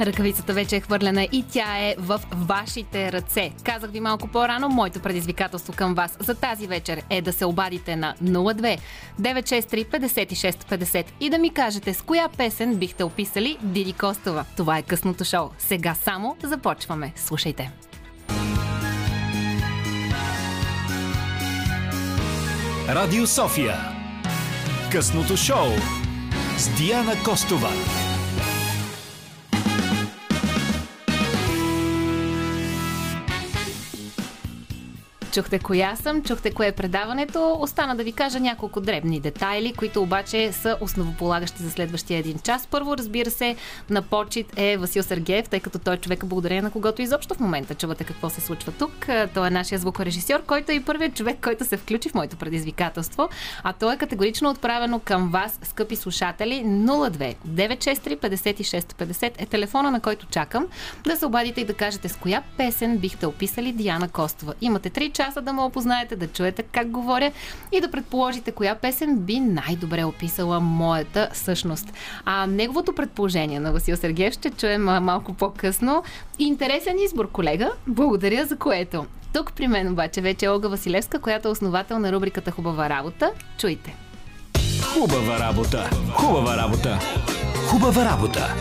Ръкавицата вече е хвърлена и тя е в вашите ръце. Казах ви малко по-рано, моето предизвикателство към вас за тази вечер е да се обадите на 02 963 56 50 и да ми кажете с коя песен бихте описали Диди Костова. Това е късното шоу. Сега само започваме. Слушайте. Радио София. Късното шоу с Диана Костова. Чухте коя съм, чухте кое е предаването. Остана да ви кажа няколко дребни детайли, които обаче са основополагащи за следващия един час. Първо, разбира се, на почет е Васил Сергеев, тъй като той е човека благодарение на когото изобщо в момента чувате какво се случва тук. Той е нашия звукорежисьор, който е и първият човек, който се включи в моето предизвикателство. А то е категорично отправено към вас, скъпи слушатели. 02 963 56 50 е телефона, на който чакам да се обадите и да кажете с коя песен бихте описали Диана Костова. Имате 3 часа да ме опознаете, да чуете как говоря и да предположите коя песен би най-добре описала моята същност. А неговото предположение на Васил Сергеев ще чуем малко по-късно. Интересен избор, колега. Благодаря за което. Тук при мен обаче вече е Олга Василевска, която е основател на рубриката Хубава работа. Чуйте! Хубава работа! Хубава работа! Хубава работа!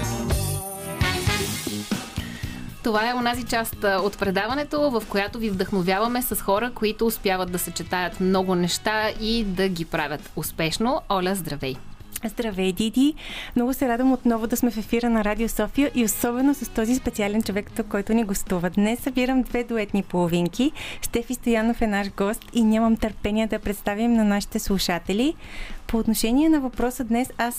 Това е онази част от предаването, в която ви вдъхновяваме с хора, които успяват да съчетаят много неща и да ги правят успешно. Оля, здравей! Здравей, Диди! Много се радвам отново да сме в ефира на Радио София и особено с този специален човек, който ни гостува. Днес събирам две дуетни половинки. Стефи Стоянов е наш гост и нямам търпение да представим на нашите слушатели. По отношение на въпроса днес, аз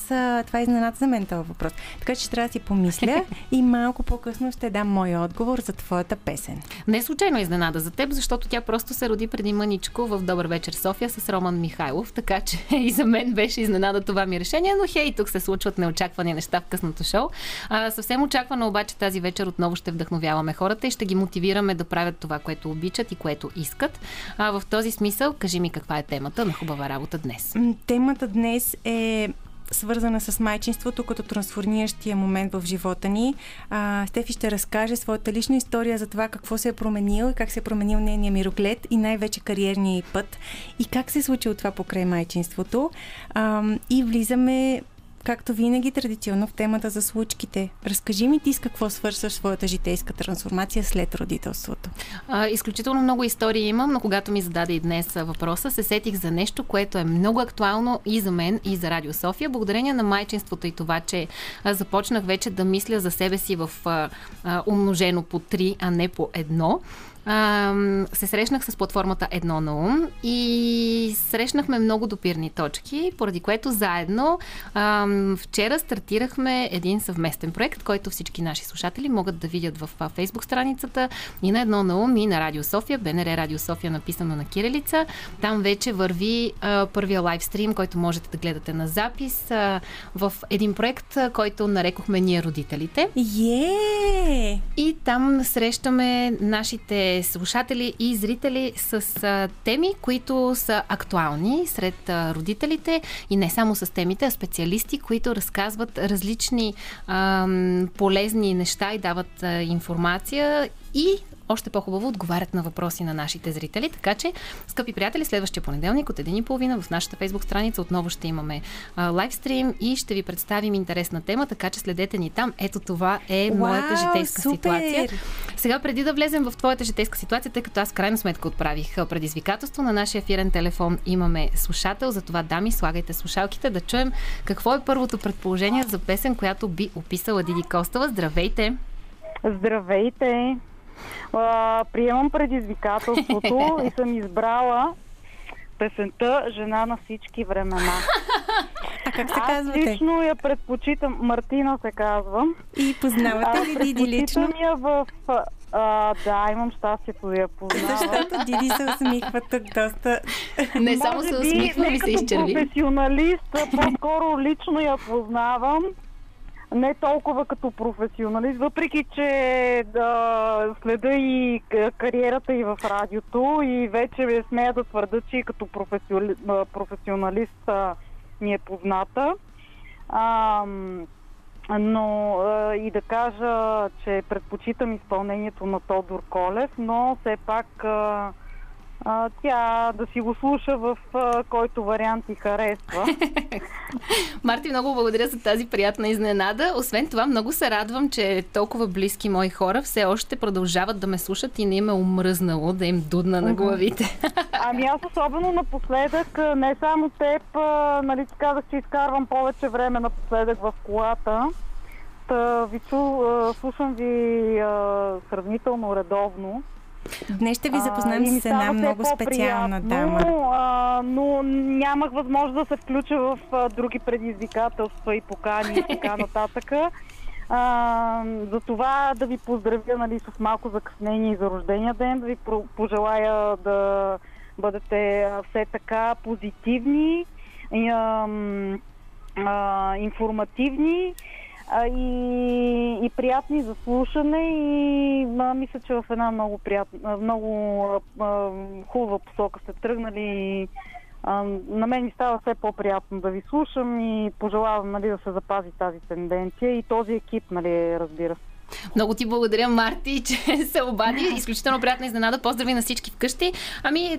това е изненада за мен този въпрос. Така че трябва да си помисля и малко по-късно ще дам моя отговор за твоята песен. Не е случайно изненада за теб, защото тя просто се роди преди мъничко в Добър вечер София с Роман Михайлов, така че и за мен беше изненада това ми решение, но хей, тук се случват неочаквани неща в късното шоу. А, съвсем очаквано обаче тази вечер отново ще вдъхновяваме хората и ще ги мотивираме да правят това, което обичат и което искат. А, в този смисъл, кажи ми каква е темата на хубава работа днес. Темата Темата днес е свързана с майчинството като трансформиращия момент в живота ни. А, Стефи ще разкаже своята лична история за това какво се е променил и как се е променил нейния мироглед и най-вече кариерния път и как се е случило това покрай майчинството. А, и влизаме както винаги, традиционно в темата за случките. Разкажи ми ти с какво свършваш своята житейска трансформация след родителството. А, изключително много истории имам, но когато ми зададе и днес въпроса, се сетих за нещо, което е много актуално и за мен, и за Радио София. Благодарение на майчинството и това, че а, започнах вече да мисля за себе си в а, а, умножено по 3, а не по едно а, се срещнах с платформата Едно на ум и срещнахме много допирни точки, поради което заедно а, вчера стартирахме един съвместен проект, който всички наши слушатели могат да видят в фейсбук страницата и на Едно на ум и на Радио София, БНР Радио София написано на Кирилица. Там вече върви а, първия лайвстрим, който можете да гледате на запис а, в един проект, който нарекохме Ние родителите. Yeah! И там срещаме нашите слушатели и зрители с а, теми, които са актуални сред а, родителите и не само с темите, а специалисти, които разказват различни а, полезни неща и дават а, информация и още по-хубаво отговарят на въпроси на нашите зрители. Така че, скъпи приятели, следващия понеделник от 1.30 в нашата фейсбук страница отново ще имаме а, лайвстрим и ще ви представим интересна тема, така че следете ни там. Ето това е Уау, моята житейска супер! ситуация. Сега, преди да влезем в твоята житейска ситуация, тъй като аз крайна сметка отправих предизвикателство на нашия ефирен телефон, имаме слушател, затова дами, слагайте слушалките да чуем какво е първото предположение за песен, която би описала Диди Костова. Здравейте! Здравейте! А, приемам предизвикателството и съм избрала песента Жена на всички времена. А как се казвате? Аз лично я предпочитам, Мартина се казва. И познавате ли Диди лично? Я в... А, да, имам щастието да я познавам. Защото Диди се усмихва тук доста. Не само се усмихва, ми се изчерви. професионалист, по-скоро лично я познавам не толкова като професионалист, въпреки че да следа и кариерата и в радиото и вече смея да твърда, че и като професионалист ми е позната. А, но а, и да кажа, че предпочитам изпълнението на Тодор Колев, но все пак а, а, тя да си го слуша в а, който вариант ти харесва. Марти, много благодаря за тази приятна изненада. Освен това, много се радвам, че толкова близки мои хора все още продължават да ме слушат и не им е умръзнало да им дудна на главите. Ами аз особено напоследък, не само теб, а, нали ти казах, че изкарвам повече време напоследък в колата. Та ви чу, слушам ви а, сравнително редовно. Днес ще ви запознаем А, с една много специална дама. А, но нямах възможност да се включа в а, други предизвикателства и покани и така нататък. А, за това да ви поздравя нали, с малко закъснение и за рождения ден, да ви пожелая да бъдете а, все така позитивни, ам, а, информативни и, и приятни за слушане и а, мисля, че в една много, приятна, много а, хубава посока сте тръгнали и а, на мен ми става все по-приятно да ви слушам и пожелавам нали, да се запази тази тенденция и този екип, нали, разбира се. Много ти благодаря, Марти, че се обади. Изключително приятна изненада. Поздрави на всички вкъщи. Ами,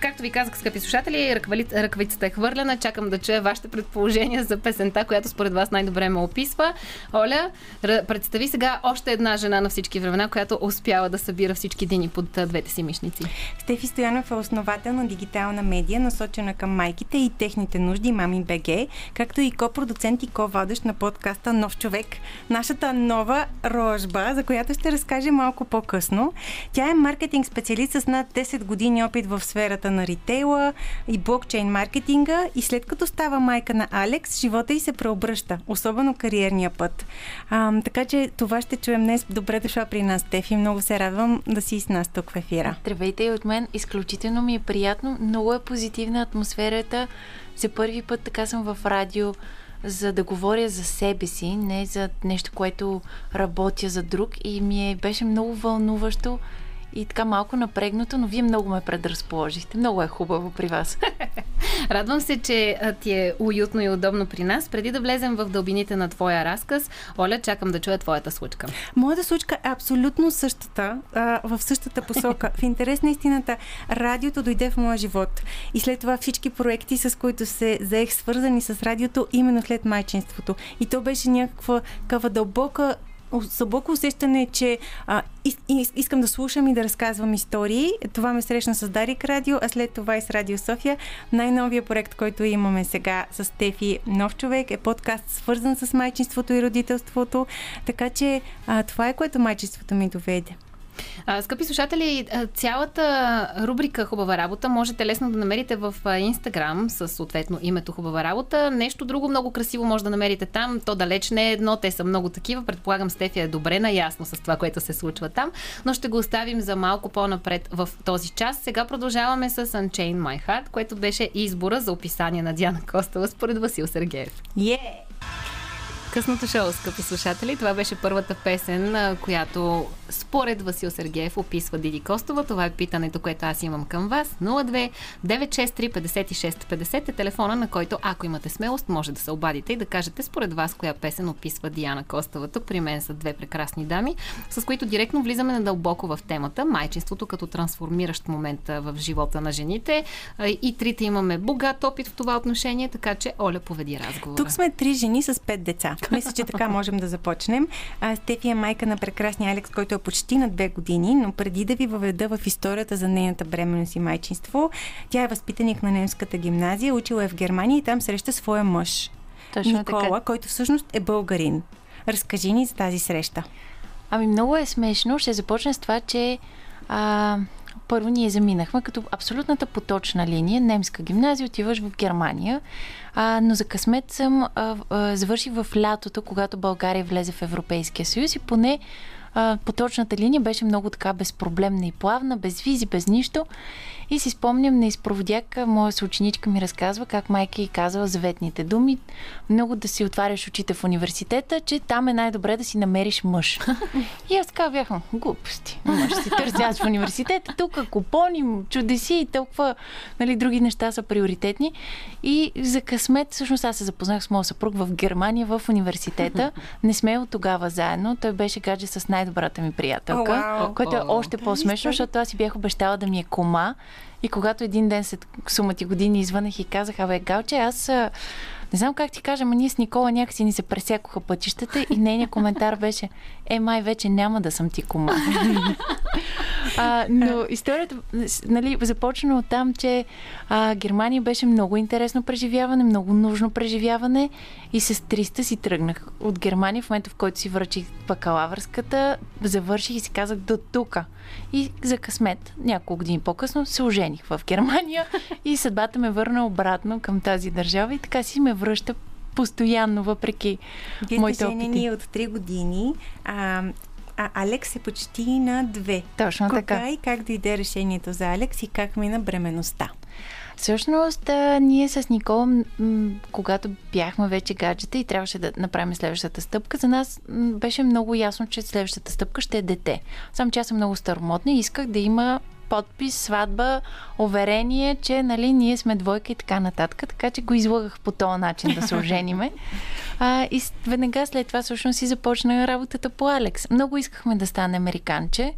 както ви казах, скъпи слушатели, ръкавицата е хвърлена. Чакам да чуя вашите предположения за песента, която според вас най-добре ме описва. Оля, представи сега още една жена на всички времена, която успява да събира всички дини под двете си мишници. Стефи Стоянов е основател на дигитална медия, насочена към майките и техните нужди, Мами БГ, както и ко-продуцент и ко-водещ на подкаста Нов човек, нашата нова рожба, за която ще разкаже малко по-късно. Тя е маркетинг специалист с над 10 години опит в сферата на ритейла и блокчейн маркетинга и след като става майка на Алекс, живота й се преобръща, особено кариерния път. А, така че това ще чуем днес. Добре дошла при нас, Стефи. Много се радвам да си с нас тук в ефира. Здравейте и от мен. Изключително ми е приятно. Много е позитивна атмосферата. За първи път така съм в радио, за да говоря за себе си, не за нещо, което работя за друг. И ми е, беше много вълнуващо и така малко напрегнато, но вие много ме предразположихте. Много е хубаво при вас. Радвам се, че ти е уютно и удобно при нас. Преди да влезем в дълбините на твоя разказ, Оля, чакам да чуя твоята случка. Моята случка е абсолютно същата, а, в същата посока. В интерес на истината, радиото дойде в моя живот. И след това всички проекти, с които се заех, свързани с радиото, именно след майчинството. И то беше някаква такава дълбока дълбоко усещане, че а, ис, ис, искам да слушам и да разказвам истории. Това ме срещна с Дарик Радио, а след това и с Радио София. Най-новия проект, който имаме сега с Стефи Нов човек е подкаст свързан с майчинството и родителството. Така че а, това е което майчинството ми доведе. Скъпи слушатели, цялата рубрика Хубава работа можете лесно да намерите в Инстаграм с съответно името Хубава работа. Нещо друго много красиво може да намерите там. То далеч не е едно, те са много такива. Предполагам, Стефия е добре наясно с това, което се случва там, но ще го оставим за малко по-напред в този час. Сега продължаваме с Unchain My Heart, което беше избора за описание на Диана Костова според Васил Сергеев. Yeah! Късното шоу, скъпи слушатели. Това беше първата песен, която според Васил Сергеев описва Диди Костова. Това е питането, което аз имам към вас. 02 963 56 50 е телефона, на който ако имате смелост, може да се обадите и да кажете според вас коя песен описва Диана Костова. Тук при мен са две прекрасни дами, с които директно влизаме надълбоко в темата. Майчинството като трансформиращ момент в живота на жените. И трите имаме богат опит в това отношение, така че Оля поведи разговора. Тук сме три жени с пет деца. Мисля, че така можем да започнем. А, Стефи е майка на прекрасния Алекс, който е почти на две години, но преди да ви въведа в историята за нейната бременност и майчинство, тя е възпитаник на немската гимназия, учила е в Германия и там среща своя мъж. Точно Никола, така. който всъщност е българин. Разкажи ни за тази среща. Ами много е смешно. Ще започна с това, че а, първо ние заминахме като абсолютната поточна линия. Немска гимназия, отиваш в Германия. А, но за късмет съм а, а, завърших в лятото, когато България влезе в Европейския съюз и поне а, поточната линия беше много така безпроблемна и плавна, без визи, без нищо. И си спомням на изпроводяк, моя съученичка ми разказва как майка й казала заветните думи, много да си отваряш очите в университета, че там е най-добре да си намериш мъж. и аз така бяхам, глупости. Мъж си търсяш в университета, тук купони, чудеси и толкова нали, други неща са приоритетни. И за късмет, всъщност аз се запознах с моя съпруг в Германия в университета. Не сме от тогава заедно. Той беше гадже с най-добрата ми приятелка, О, вау. което е още по-смешно, защото аз си бях обещала да ми е кома. И когато един ден след сумати години извънах и казах, абе, Галче, аз не знам как ти кажа, но ние с Никола някакси ни се пресякоха пътищата и нейният коментар беше, е, май вече няма да съм ти кома. а, но историята нали, започна от там, че а, Германия беше много интересно преживяване, много нужно преживяване и с 300 си тръгнах от Германия в момента, в който си връчих бакалавърската, завърших и си казах до тука. И за късмет, няколко години по-късно, се ожених в Германия и съдбата ме върна обратно към тази държава и така си ме връща постоянно, въпреки Вие моите сте женени опити. от 3 години. А, а Алекс е почти на 2. Точно Кога така. и как дойде решението за Алекс и как мина бременността? Всъщност, а, ние с Никола, м- когато бяхме вече гаджета и трябваше да направим следващата стъпка, за нас м- беше много ясно, че следващата стъпка ще е дете. Сам че аз съм много старомотна и исках да има подпис, сватба, уверение, че нали, ние сме двойка и така нататък. Така че го излагах по този начин да се ожениме. А, и веднага след това всъщност си започна работата по Алекс. Много искахме да стане американче,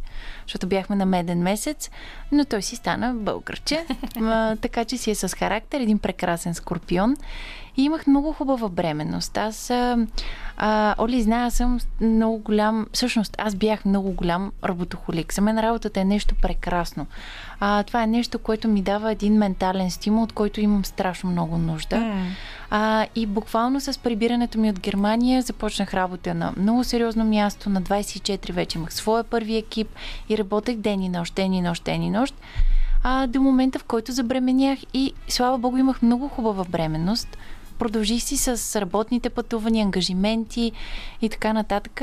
защото бяхме на меден месец, но той си стана българче. А, така че си е с характер, един прекрасен скорпион. И имах много хубава бременност. Аз, а, а, Оли, знае, аз съм много голям... Всъщност, аз бях много голям работохолик. За мен работата е нещо прекрасно. А, това е нещо, което ми дава един ментален стимул, от който имам страшно много нужда. М. А, и буквално с прибирането ми от Германия започнах работа на много сериозно място. На 24 вече имах своя първи екип и работех ден и нощ, ден и нощ, ден и нощ. А, до момента, в който забременях и слава богу имах много хубава бременност. Продължих си с работните пътувания, ангажименти и така нататък.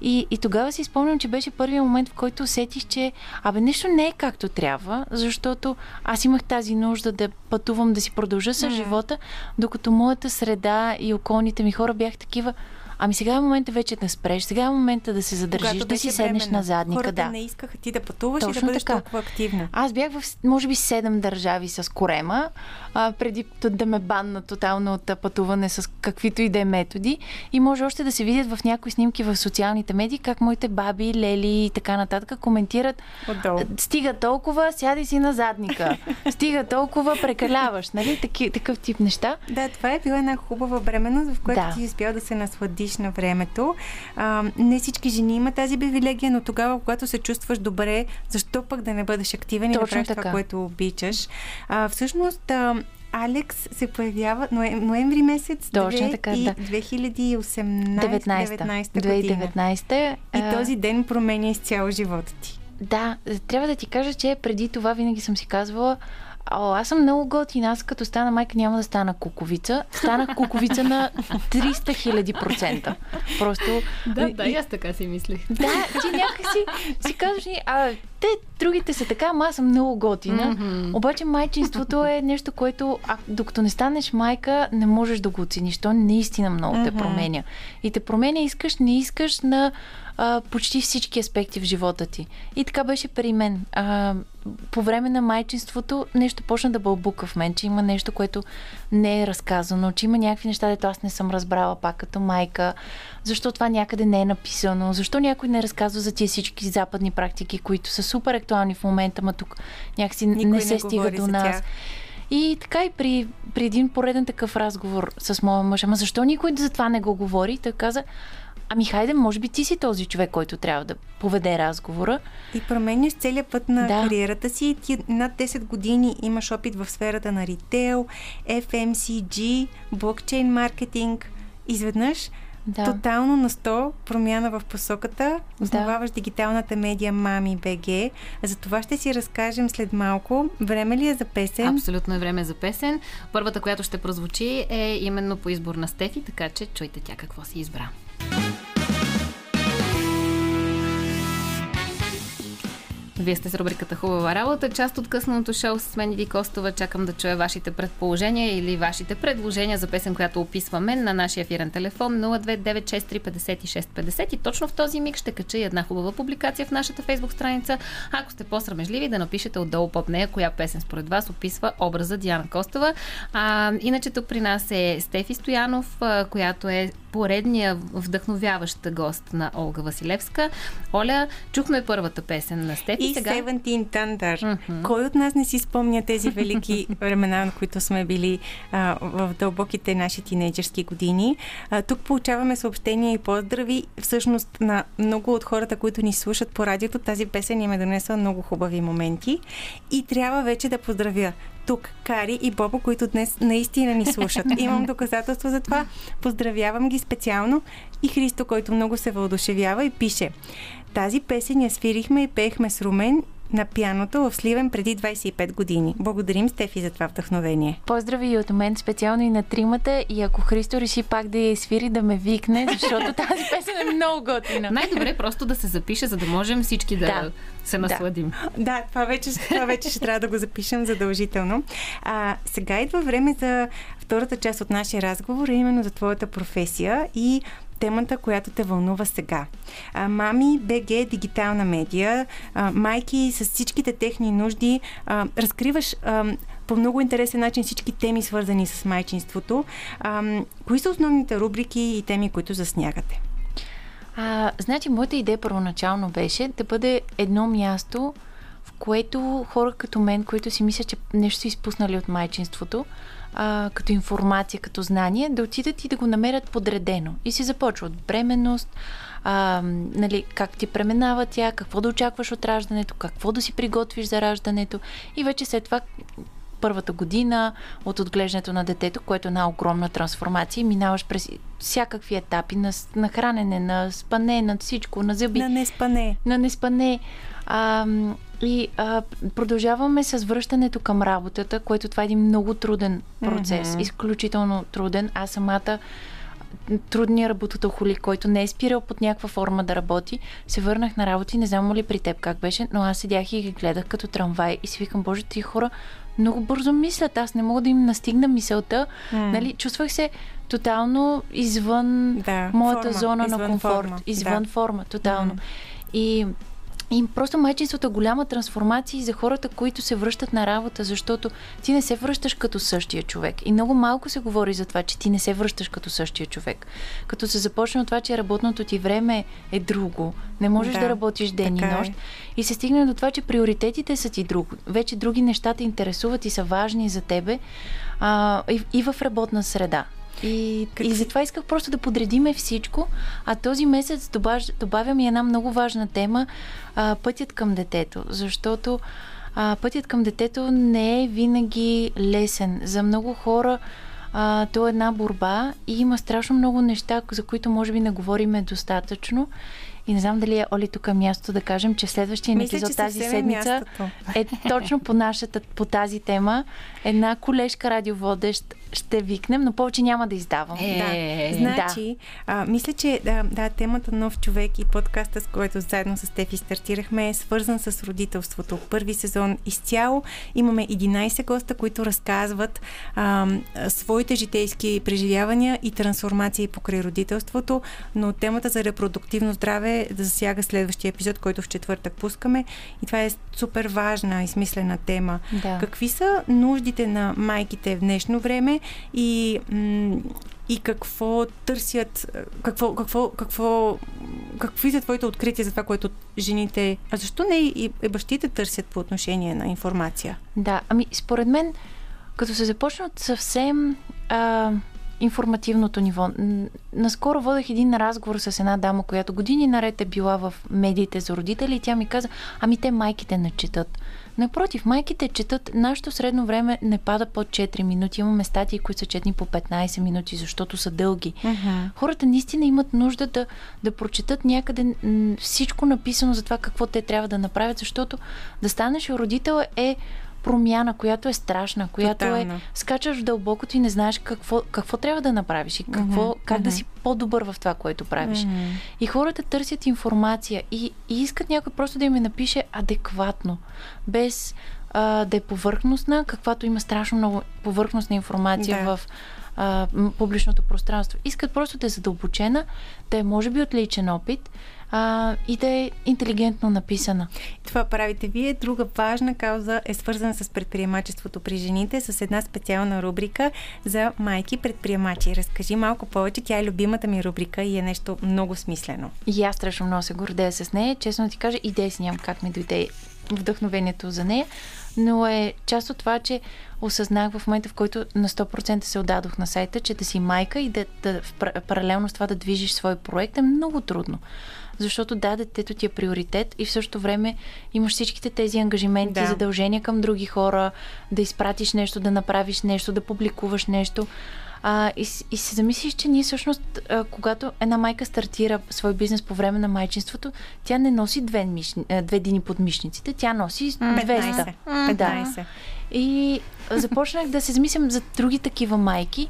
И, и тогава си спомням, че беше първият момент, в който усетих, че абе нещо не е както трябва, защото аз имах тази нужда да пътувам, да си продължа с живота, докато моята среда и околните ми хора бях такива. Ами сега е момента вече да спреш, сега е момента да се задържиш, Когато да си седнеш на задника. Хората да. не искаха ти да пътуваш и да Точно бъдеш така. толкова активна. Аз бях в, може би, седем държави с корема, а, преди да ме банна тотално от пътуване с каквито и да е методи. И може още да се видят в някои снимки в социалните медии, как моите баби, лели и така нататък коментират Отдолу. стига толкова, сядай си на задника. Стига толкова, прекаляваш, нали? Таки, такъв тип неща. Да, това е била една хубава бременност, в която Да. ти успял да се насладиш на времето. А, не всички жени имат тази привилегия, но тогава, когато се чувстваш добре, защо пък да не бъдеш активен и да Точно правиш така. това, което обичаш? А, всъщност, а, Алекс се появява ноем, ноември месец Точно така, и да. 2018 19-та. 19 година. 2019 И този ден променя изцяло живота ти. Да, трябва да ти кажа, че преди това винаги съм си казвала, О, аз съм много готина. Аз като стана майка няма да стана куковица. Станах куковица на 300 хиляди процента. Просто... Да, да, и аз така си мислех. Да, ти някакси си казваш, а те другите са така, ама аз съм много готина. Мгм. Обаче майчинството е нещо, което а, докато не станеш майка, не можеш да го оцениш. То наистина много те Мгм. променя. И те променя, искаш, не искаш на а, почти всички аспекти в живота ти. И така беше при мен. А, по време на майчинството нещо почна да бълбука в мен, че има нещо, което не е разказано, че има някакви неща, дето аз не съм разбрала пак като майка. Защо това някъде не е написано? Защо някой не разказва за тия всички западни практики, които са супер актуални в момента, ма тук някакси Никой не не се стига говори до нас. тях. И така и при, при един пореден такъв разговор с моя мъж, ама защо никой за това не го говори? Той каза, ами хайде, може би ти си този човек, който трябва да поведе разговора. И променяш целият път на Да. кариерата си. Ти над 10 години имаш опит в сферата на ритейл, FMCG, блокчейн маркетинг. Изведнъж Да. тотално на 100 промяна в посоката. Основаваш дигиталната медия Мами БГ. За това ще си разкажем след малко. Време ли е за песен? Абсолютно е време за песен. Първата, която ще прозвучи е именно по избор на Стефи, така че чуйте тя какво си избра. Вие сте с рубриката Хубава работа, част от късното шоу с мен Иви Костова. Чакам да чуя вашите предположения или вашите предложения за песен, която описваме на нашия ефирен телефон 029635650 и точно в този миг ще кача и една хубава публикация в нашата фейсбук страница. Ако сте по-срамежливи, да напишете отдолу под нея коя песен според вас описва образа Диана Костова. А, иначе тук при нас е Стефи Стоянов, която е поредния вдъхновяващ гост на Олга Василевска. Оля, чухме първата песен на Стефи. И сега... Seventeen Thunder. Mm-hmm. Кой от нас не си спомня тези велики времена, на които сме били а, в дълбоките наши тинейджерски години? А, тук получаваме съобщения и поздрави. Всъщност на много от хората, които ни слушат по радиото, тази песен им е донесла много хубави моменти. И трябва вече да поздравя тук Кари и Бобо, които днес наистина ни слушат. Имам доказателство за това. Поздравявам ги специално и Христо, който много се въодушевява и пише тази песен я свирихме и пеехме с Румен на пяното в Сливен преди 25 години. Благодарим, Стефи, за това вдъхновение. Поздрави и от мен, специално и на тримата. И ако Христо реши пак да я свири, да ме викне, защото тази песен е много готина. Най-добре просто да се запише, за да можем всички да, да. се насладим. Да, да това, вече, това вече ще трябва да го запишем задължително. А, сега идва време за втората част от нашия разговор, именно за твоята професия и темата, която те вълнува сега. А, мами, БГ, дигитална медия, а, майки с всичките техни нужди, а, разкриваш а, по много интересен начин всички теми, свързани с майчинството. А, кои са основните рубрики и теми, които заснягате? А, значи, моята идея първоначално беше да бъде едно място, в което хора като мен, които си мислят, че нещо са изпуснали от майчинството, а, като информация, като знание, да отидат и да го намерят подредено. И се започва от бременност, а, нали, как ти пременава тя, какво да очакваш от раждането, какво да си приготвиш за раждането и вече след това първата година от отглеждането на детето, което е една огромна трансформация. Минаваш през всякакви етапи на, на хранене, на спане, на всичко, на зъби. На неспане. На неспане. А, и а, продължаваме с връщането към работата, което това е един много труден процес. Mm-hmm. Изключително труден. Аз самата трудния работотохолик, който не е спирал под някаква форма да работи, се върнах на работа и не знам ли при теб как беше, но аз седях и ги гледах като трамвай и си викам, боже, ти хора много бързо мислят. Аз не мога да им настигна мисълта. Mm. Нали, чувствах се тотално извън да, моята форма, зона извън на комфорт. Форма. Извън да. форма, тотално. Mm. И и просто майчинството е голяма трансформация за хората, които се връщат на работа, защото ти не се връщаш като същия човек. И много малко се говори за това, че ти не се връщаш като същия човек. Като се започне от това, че работното ти време е друго. Не можеш да, да работиш ден и е. нощ. Е. И се стигне до това, че приоритетите са ти друго. Вече други неща те интересуват и са важни за тебе а, и, и в работна среда. И, как... и затова исках просто да подредиме всичко. А този месец добав, добавям и една много важна тема а, пътят към детето. Защото а, пътят към детето не е винаги лесен. За много хора а, то е една борба и има страшно много неща, за които може би не говориме достатъчно. И не знам дали е Оли тук е място да кажем, че следващия ни епизод тази е седмица е, е точно по, нашата, по тази тема. Една колежка радиоводещ ще викнем, но повече няма да издавам. Е, да. Значи, да. А, мисля, че да, да, темата Нов човек и подкаста, с който заедно с Стефи стартирахме, е свързан с родителството. Първи сезон изцяло. Имаме 11 госта, които разказват а, своите житейски преживявания и трансформации покрай родителството, но темата за репродуктивно здраве да засяга следващия епизод, който в четвъртък пускаме. И това е супер важна и смислена тема. Да. Какви са нуждите на майките в днешно време и, и какво търсят, какво, какво, какво, какви са твоите открития за това, което жените, а защо не и, и бащите търсят по отношение на информация? Да, ами според мен, като се започне от съвсем а, информативното ниво. Наскоро водех един разговор с една дама, която години наред е била в медиите за родители и тя ми каза, ами те майките не четат. Напротив, майките четат, нашето средно време не пада под 4 минути. Имаме статии, които са четни по 15 минути, защото са дълги. Uh-huh. Хората наистина имат нужда да, да прочетат някъде всичко написано за това какво те трябва да направят, защото да станеш родител е промяна, която е страшна, която Тотално. е скачаш в дълбокото и не знаеш какво, какво трябва да направиш и какво, Мгм, как да си по-добър в това, което правиш. Мгм. И хората търсят информация и, и искат някой просто да им я напише адекватно, без а, да е повърхностна, каквато има страшно много повърхностна информация Да. в а, публичното пространство. Искат просто да е задълбочена, да е може би от личен опит а, и да е интелигентно написана. Това правите вие. Друга важна кауза е свързана с предприемачеството при жените с една специална рубрика за майки предприемачи. Разкажи малко повече. Тя е любимата ми рубрика и е нещо много смислено. И аз страшно много се гордея с нея. Честно ти кажа, идея си нямам как ми дойде вдъхновението за нея, но е част от това, че осъзнах в момента, в който на 100% се отдадох на сайта, че да си майка и да, да паралелно с това да движиш свой проект е много трудно. Защото да, детето ти е приоритет и в същото време имаш всичките тези ангажименти, Да. задължения към други хора, да изпратиш нещо, да направиш нещо, да публикуваш нещо. А, и, и се замислиш, че ние всъщност, а, когато една майка стартира свой бизнес по време на майчинството, тя не носи две, мишни, а, две дини под мишниците, тя носи 200. 15. Да. 15. И започнах да се замислям за други такива майки.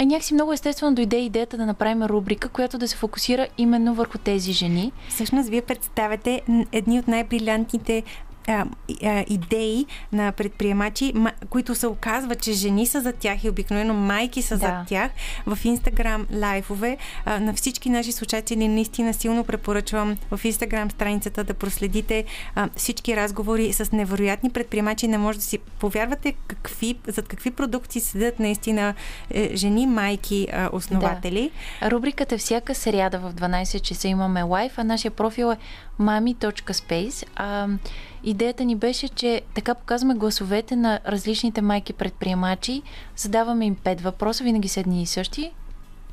И някакси много естествено дойде идеята да направим рубрика, която да се фокусира именно върху тези жени. Всъщност, вие представяте едни от най-брилянтните а, а, идеи на предприемачи, ма, които се оказва, че жени са за тях и обикновено майки са Да. за тях в Инстаграм лайфове. А, на всички наши слушатели наистина силно препоръчвам в Инстаграм страницата да проследите а, всички разговори с невероятни предприемачи. Не може да си повярвате какви, зад какви продукти седят наистина е, жени, майки, а, основатели. Рубриката е всяка сряда в 12 часа имаме лайф, а нашия профил е mami.space. А, идеята ни беше, че така показваме гласовете на различните майки предприемачи, задаваме им пет въпроса, винаги са едни и същи.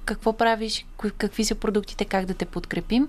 Какво правиш, какви са продуктите, как да те подкрепим.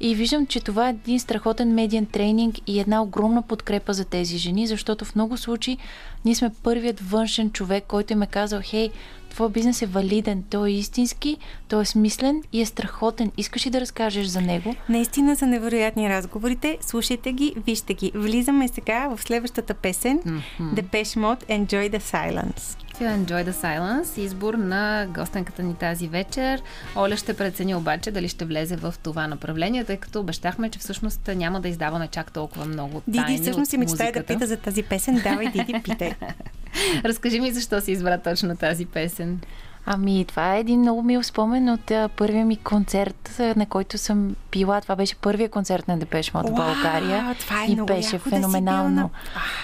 И виждам, че това е един страхотен медиен тренинг и една огромна подкрепа за тези жени, защото в много случаи ние сме първият външен човек, който им е казал, хей, твой бизнес е валиден, той е истински, той е смислен и е страхотен. Искаш ли да разкажеш за него? Наистина са невероятни разговорите. Слушайте ги, вижте ги. Влизаме сега в следващата песен. Depeche Mode Enjoy the Silence. Enjoy the Silence, избор на гостенката ни тази вечер. Оля ще прецени обаче дали ще влезе в това направление, тъй като обещахме, че всъщност няма да издаваме чак толкова много тайни Диди всъщност си мечтае да пита за тази песен. Давай, Диди, питай. Разкажи ми защо си избра точно тази песен. Ами, това е един много мил спомен от а, първия ми концерт, а, на който съм била. Това беше първия концерт на Депеш Мод в България. това е и много беше яко да феноменално. на-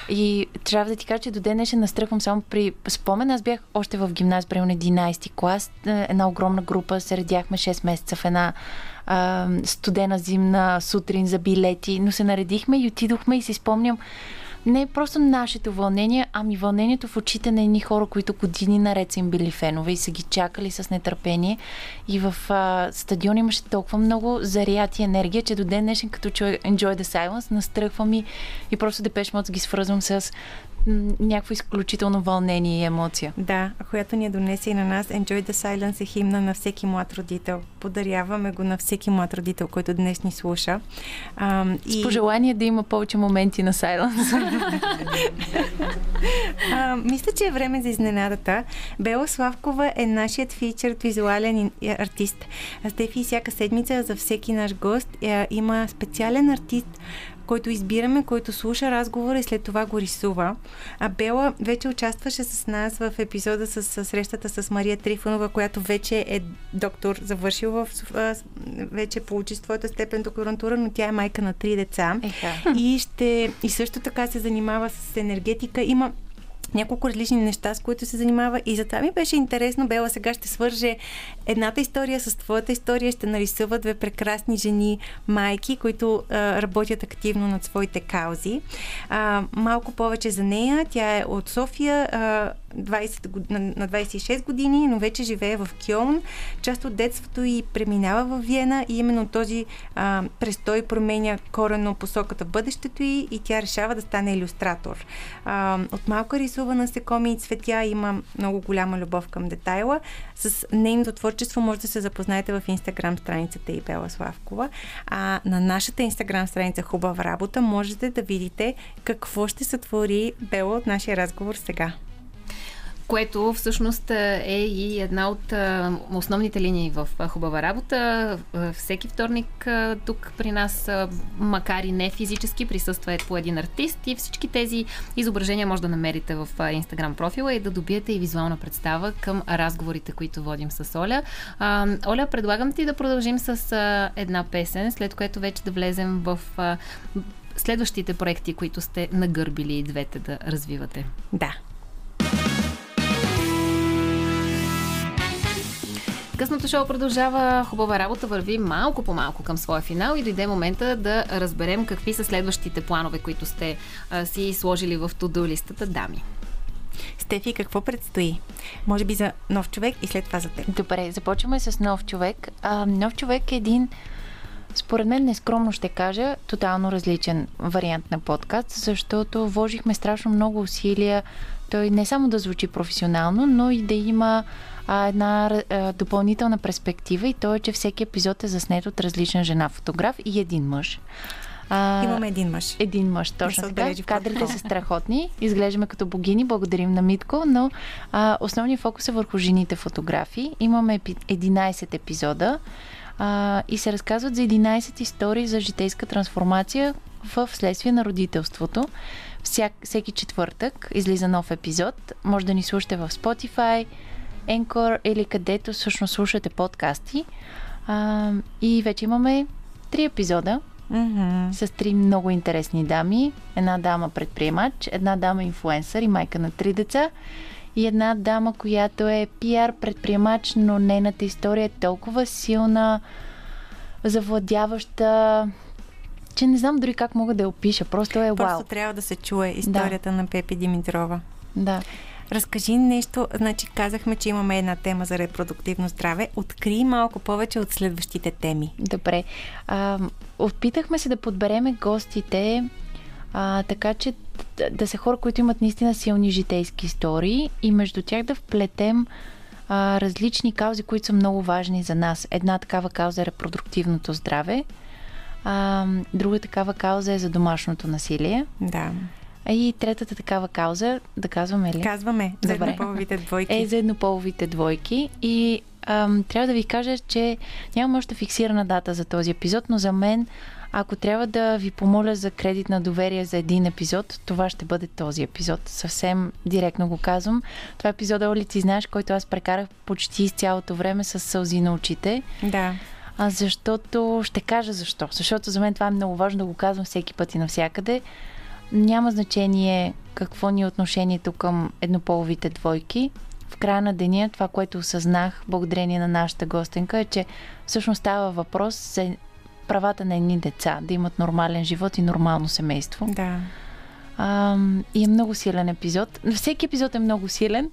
И трябва да ти кажа, че до ден днешен настръхвам само при спомен. Аз бях още в гимназ, примерно 11 клас. Е, Една огромна група се редяхме 6 месеца в една а, студена зимна сутрин за билети, но се наредихме и отидохме и си спомням не е просто нашето вълнение, ами вълнението в очите на едни хора, които години наред са им били фенове и са ги чакали с нетърпение. И в а, стадион имаше толкова много заряд и енергия, че до ден днешен, като чуя Enjoy the Silence, настръхвам и, и просто Депеш Мод ги свързвам с някакво изключително вълнение и емоция. Да, която ни я донесе и на нас. Enjoy the Silence е химна на всеки млад родител. Подаряваме го на всеки млад родител, който днес ни слуша. А, С пожелание да има повече моменти на Silence. А, мисля, че е време за изненадата. Бела Славкова е нашият фичърд визуален е, артист. Стефи всяка седмица за всеки наш гост е, има специален артист, който избираме, който слуша разговора и след това го рисува. А Бела вече участваше с нас в епизода с, с срещата с Мария Трифонова, която вече е доктор, завършил в... вече получи своята степен докторантура, но тя е майка на три деца Еха. и ще и също така се занимава с енергетика. Има няколко различни неща, с които се занимава и затова ми беше интересно. Бела сега ще свърже едната история с твоята история, ще нарисува две прекрасни жени, майки, които а, работят активно над своите каузи. А, малко повече за нея. Тя е от София, а, 20, год- на, на 26 години, но вече живее в Кьолн. Част от детството и преминава в Виена и именно този а, престой променя корено посоката в бъдещето и, и тя решава да стане иллюстратор. А, от малко рисува насекоми и цветя, има много голяма любов към детайла. С нейното творчество може да се запознаете в инстаграм страницата и Бела Славкова. А на нашата инстаграм страница Хубава работа можете да видите какво ще сътвори Бела от нашия разговор сега което всъщност е и една от основните линии в хубава работа. Всеки вторник тук при нас, макар и не физически, присъства е по един артист и всички тези изображения може да намерите в инстаграм профила и да добиете и визуална представа към разговорите, които водим с Оля. Оля, предлагам ти да продължим с една песен, след което вече да влезем в следващите проекти, които сте нагърбили и двете да развивате. Да. Късното шоу продължава. Хубава работа върви малко по малко към своя финал и дойде момента да разберем какви са следващите планове, които сте а, си сложили в туду листата, дами. Стефи, какво предстои? Може би за нов човек и след това за теб. Добре, започваме с нов човек. А, нов човек е един, според мен, нескромно ще кажа, тотално различен вариант на подкаст, защото вложихме страшно много усилия той не само да звучи професионално, но и да има а, една а, допълнителна перспектива и то е, че всеки епизод е заснет от различна жена фотограф и един мъж. А, Имаме един мъж. Един мъж, точно така. Кадрите са страхотни, изглеждаме като богини, благодарим на Митко, но а, основният фокус е върху жените фотографии. Имаме 11 епизода а, и се разказват за 11 истории за житейска трансформация в следствие на родителството. Всяк, всеки четвъртък излиза нов епизод. Може да ни слушате в Spotify, Anchor или където всъщност слушате подкасти. А, и вече имаме три епизода mm-hmm. с три много интересни дами. Една дама предприемач, една дама инфуенсър и майка на три деца и една дама, която е пиар предприемач, но нейната история е толкова силна, завладяваща, че не знам дори как мога да я опиша. Просто е Просто вау. трябва да се чуе историята да. на Пепи Димитрова. Да. Разкажи нещо, значи казахме, че имаме една тема за репродуктивно здраве. Откри малко повече от следващите теми. Добре. А, опитахме се да подбереме гостите а, така, че да, са хора, които имат наистина силни житейски истории и между тях да вплетем а, различни каузи, които са много важни за нас. Една такава кауза е репродуктивното здраве, а, друга такава кауза е за домашното насилие. Да. И третата такава кауза, да казваме ли? Казваме, за еднополовите двойки. Е, за еднополовите двойки. И ам, трябва да ви кажа, че нямам още фиксирана дата за този епизод, но за мен, ако трябва да ви помоля за кредит на доверие за един епизод, това ще бъде този епизод. Съвсем директно го казвам. Това е епизода, Оли, ти знаеш, който аз прекарах почти с цялото време с сълзи на очите. Да. А, защото ще кажа защо. Защото за мен това е много важно да го казвам всеки път и навсякъде. Няма значение какво ни е отношението към еднополовите двойки. В края на деня това, което осъзнах благодарение на нашата гостенка е, че всъщност става въпрос за правата на едни деца, да имат нормален живот и нормално семейство. Да. А, и е много силен епизод. Всеки епизод е много силен,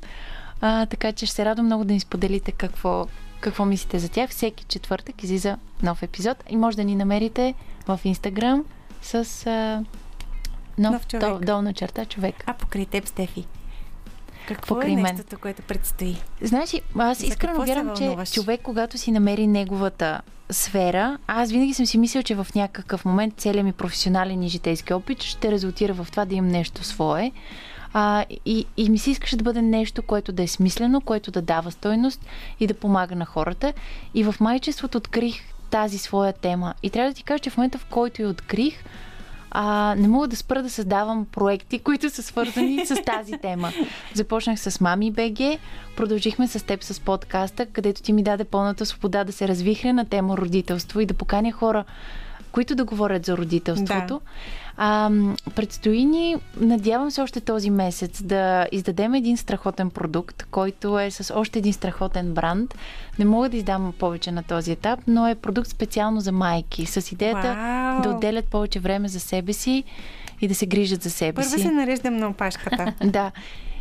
а, така че ще се радвам много да ни споделите какво, какво мислите за тях. Всеки четвъртък излиза нов епизод и може да ни намерите в Инстаграм с а, нов, нов човек. Дол, долна черта човек. А покрай теб, Стефи? Какво покрай е нещото, мен. което предстои? Знаеш, аз искрено вярвам, че човек, когато си намери неговата сфера, аз винаги съм си мислил, че в някакъв момент целият ми професионален и житейски опит ще резултира в това да имам нещо свое. А, и, и ми се искаше да бъде нещо, което да е смислено, което да дава стойност и да помага на хората. И в майчеството открих тази своя тема. И трябва да ти кажа, че в момента, в който я открих, а, не мога да спра да създавам проекти, които са свързани с тази тема. Започнах с Мами БГ, продължихме с теб с подкаста, където ти ми даде пълната свобода да се развихря на тема родителство и да поканя хора, които да говорят за родителството. Да. А, предстои ни, надявам се още този месец, да издадем един страхотен продукт, който е с още един страхотен бранд. Не мога да издам повече на този етап, но е продукт специално за майки, с идеята Вау! да отделят повече време за себе си и да се грижат за себе Първо си. Първо се нареждам на опашката. да.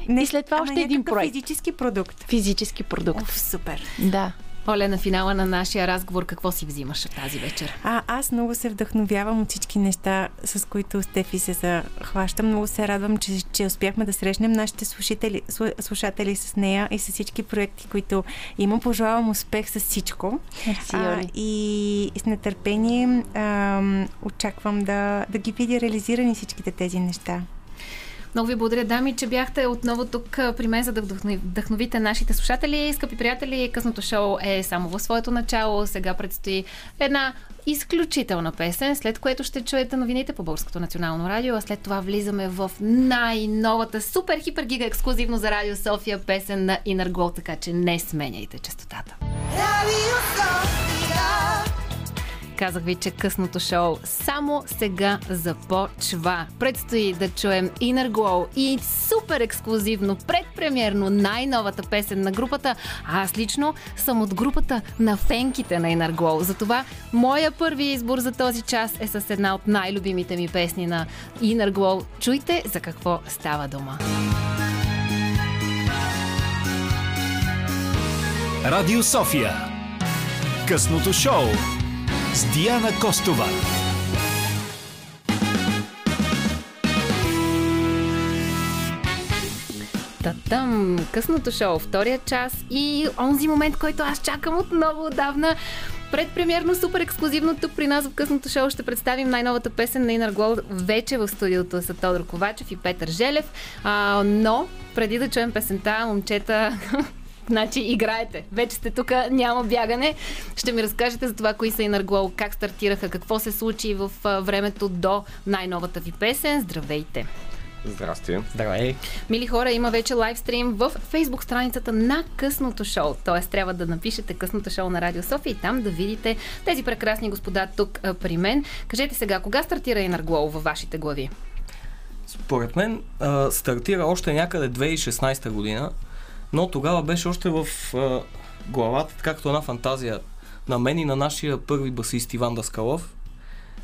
Не, и след това още един проект. физически продукт. Физически продукт. Оф, супер. Да. Оле, на финала на нашия разговор какво си взимаш тази вечер? А, аз много се вдъхновявам от всички неща, с които Стефи се захваща. Много се радвам, че, че успяхме да срещнем нашите слушатели, слу- слушатели с нея и с всички проекти, които има. Пожелавам успех с всичко. Мерси, А, и с нетърпение ам, очаквам да, да ги видя реализирани всичките тези неща. Много ви благодаря, дами, че бяхте отново тук при мен, за да вдъхнови- вдъхновите нашите слушатели. Скъпи приятели, късното шоу е само в своето начало. Сега предстои една изключителна песен, след което ще чуете новините по Българското национално радио, а след това влизаме в най-новата супер хипер гига ексклюзивно за Радио София песен на Glow, така че не сменяйте частотата. Казах ви, че късното шоу само сега започва. Предстои да чуем Inner Glow и супер ексклюзивно, предпремиерно най-новата песен на групата. А аз лично съм от групата на фенките на Inner Glow. Затова моя първи избор за този час е с една от най-любимите ми песни на Inner Glow. Чуйте за какво става дума. Радио София. Късното шоу с Диана Костова. Татам, късното шоу, втория час и онзи момент, който аз чакам от много отдавна. Предпремиерно, супер ексклюзивно тук при нас в късното шоу ще представим най-новата песен на Inner Glow вече в студиото са Тодор Ковачев и Петър Желев. А, но, преди да чуем песента, момчета, Значи играете. Вече сте тук, няма бягане. Ще ми разкажете за това, кои са Inner Glow, как стартираха, какво се случи в времето до най-новата ви песен. Здравейте! Здрасти. Здравей! Мили хора, има вече лайвстрим в фейсбук страницата на Късното шоу. Тоест трябва да напишете Късното шоу на Радио София и там да видите тези прекрасни господа тук при мен. Кажете сега, кога стартира Glow във вашите глави? Според мен а, стартира още някъде 2016 година, но тогава беше още в а, главата, както една фантазия на мен и на нашия първи басист Иван Даскалов.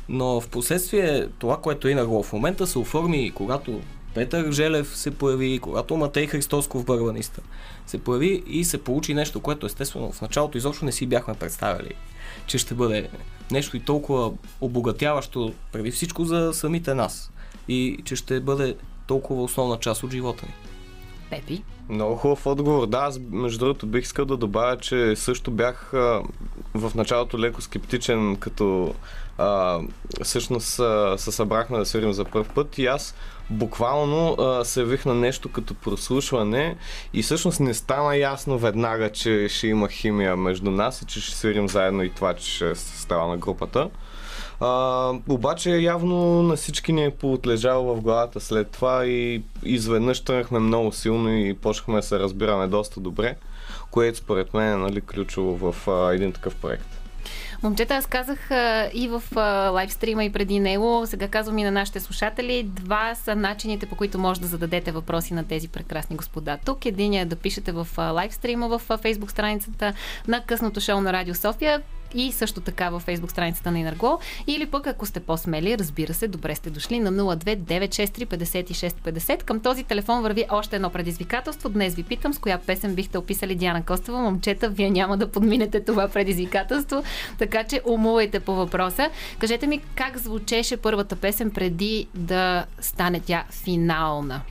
Но в последствие това, което е на в момента се оформи, когато Петър Желев се появи, когато Матей Христосков бърбаниста се появи и се получи нещо, което естествено в началото изобщо не си бяхме представили, че ще бъде нещо и толкова обогатяващо преди всичко за самите нас и че ще бъде толкова основна част от живота ни. Пепи? Много хубав отговор. Да, аз между другото бих искал да добавя, че също бях а, в началото леко скептичен, като а, всъщност а, се събрахме да свирим за първ път и аз буквално а, се явих на нещо като прослушване и всъщност не стана ясно веднага, че ще има химия между нас и че ще свирим заедно и това, че ще става на групата. А, обаче явно на всички ни е поотлежало в главата след това и изведнъж тръгнахме много силно и почнахме да се разбираме доста добре, което според мен е нали, ключово в а, един такъв проект. Момчета, аз казах а, и в а, лайвстрима и преди него, сега казвам и на нашите слушатели, два са начините по които може да зададете въпроси на тези прекрасни господа. Тук единият е да пишете в а, лайвстрима в а, фейсбук страницата на късното шоу на Радио София и също така във фейсбук страницата на Инарго. Или пък, ако сте по-смели, разбира се, добре сте дошли на 029635650. Към този телефон върви още едно предизвикателство. Днес ви питам с коя песен бихте описали Диана Костова. Момчета, вие няма да подминете това предизвикателство, така че умувайте по въпроса. Кажете ми как звучеше първата песен преди да стане тя финална.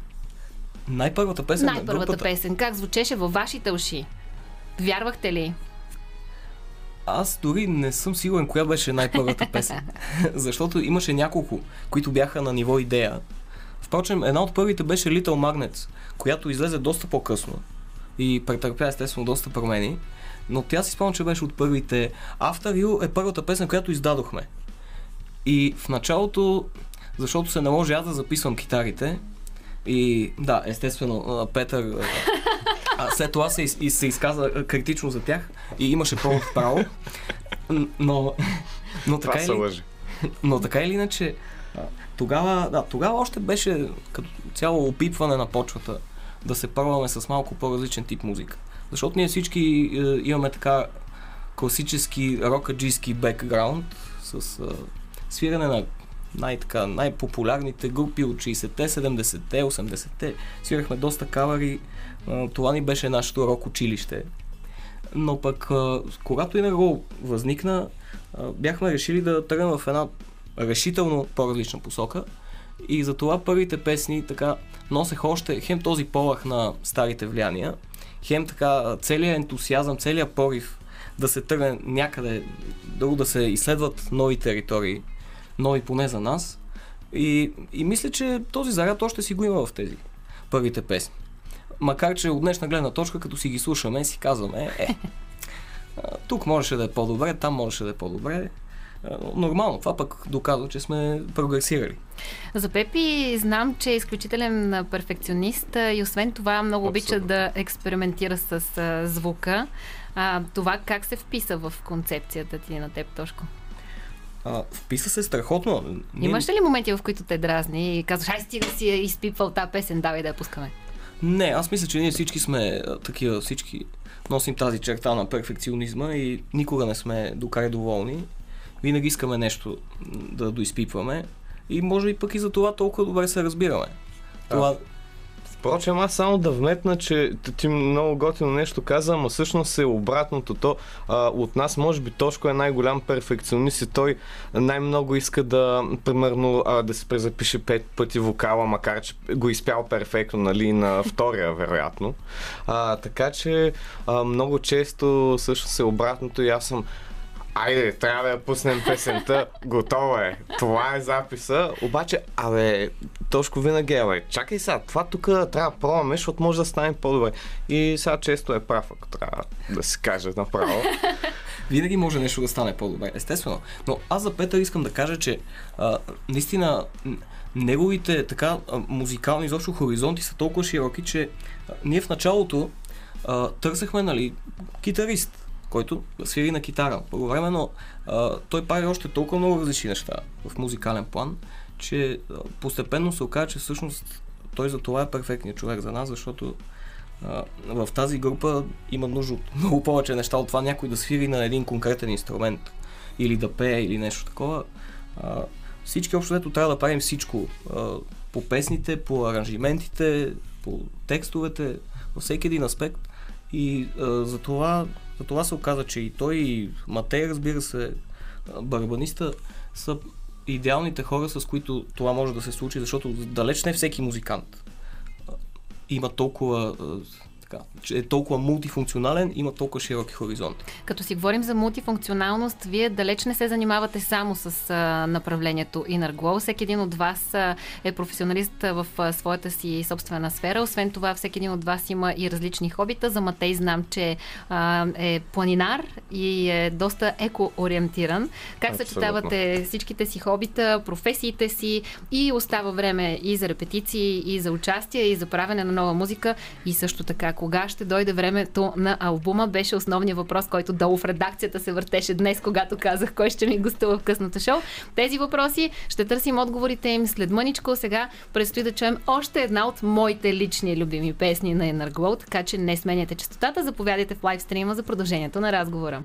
Най-първата песен на Най-първата групата. песен. Как звучеше във вашите уши? Вярвахте ли? Аз дори не съм сигурен коя беше най-първата песен. Защото имаше няколко, които бяха на ниво идея. Впрочем, една от първите беше Little Magnets, която излезе доста по-късно и претърпя естествено доста промени. Но тя си спомня, че беше от първите. After You е първата песен, която издадохме. И в началото, защото се наложи аз да записвам китарите, и да, естествено, Петър а, след това се, и се изказа критично за тях и имаше пълното право. Но, но, Това така се или, лъжи. но така или иначе, тогава, да, тогава още беше като цяло опипване на почвата да се пробваме с малко по-различен тип музика. Защото ние всички е, имаме така класически рокаджийски бекграунд с е, свиране на най-така, най-популярните групи от 60-те, 70-те, 80-те. Свирахме доста кавари. Това ни беше нашето рок училище. Но пък, когато Инерго възникна, а, бяхме решили да тръгнем в една решително по-различна посока. И затова първите песни така носех още хем този полах на старите влияния, хем така целият ентусиазъм, целият порив да се тръгне някъде, друго да се изследват нови територии, нови поне за нас. И, и мисля, че този заряд още си го има в тези първите песни. Макар, че от днешна гледна точка, като си ги слушаме, си казваме, е, тук можеше да е по-добре, там можеше да е по-добре. Нормално, това пък доказва, че сме прогресирали. За Пепи знам, че е изключителен перфекционист и освен това много обича да експериментира с звука. Това как се вписа в концепцията ти на теб, Тошко? А, вписа се страхотно. Ние- Имаш ли моменти, в които те дразни и казваш, ай стига си я изпипвал тази песен, давай да я пускаме? Не, аз мисля, че ние всички сме такива, всички носим тази черта на перфекционизма и никога не сме до край доволни. Винаги искаме нещо да доизпипваме и може и пък и за това толкова добре се разбираме. Това, Впрочем, аз само да вметна, че ти много готино нещо каза, ама всъщност е обратното. То а, от нас, може би, Тошко е най-голям перфекционист и той най-много иска да, примерно, а, да се презапише пет пъти вокала, макар че го изпял перфектно, нали, на втория, вероятно. А, така че а, много често всъщност е обратното и аз съм Айде, трябва да я пуснем песента. Готово е. Това е записа. Обаче, абе, Тошко винаги е, бе, чакай сега, това тук трябва да пробваме, защото може да стане по-добре. И сега често е прав, ако трябва да си каже направо. винаги може нещо да стане по-добре, естествено. Но аз за Петър искам да кажа, че а, наистина неговите така музикални изобщо хоризонти са толкова широки, че а, ние в началото а, търсехме, нали, китарист, който свири на китара. Първовременно а, той прави още толкова много различни неща в музикален план, че постепенно се оказа, че всъщност той за това е перфектният човек за нас, защото в тази група има нужда от много повече неща от това някой да свири на един конкретен инструмент или да пее или нещо такова. Всички общо взето трябва да правим всичко. По песните, по аранжиментите, по текстовете, във всеки един аспект. И а, за, това, за това се оказа, че и той, и Матей, разбира се, барабаниста, са идеалните хора, с които това може да се случи, защото далеч не всеки музикант има толкова така, че е толкова мултифункционален, има толкова широки хоризонти. Като си говорим за мултифункционалност, вие далеч не се занимавате само с а, направлението Inner Glow. Всеки един от вас а, е професионалист в а, своята си собствена сфера. Освен това, всеки един от вас има и различни хобита. За Матей знам, че а, е планинар и е доста еко-ориентиран. Как Абсолютно. съчетавате всичките си хобита, професиите си и остава време и за репетиции, и за участие, и за правене на нова музика и също така кога ще дойде времето на албума, беше основният въпрос, който долу в редакцията се въртеше днес, когато казах кой ще ми гостува в късното шоу. Тези въпроси ще търсим отговорите им след мъничко. Сега предстои да чуем още една от моите лични любими песни на Energlow, така че не сменяте частотата. Заповядайте в лайвстрима за продължението на разговора.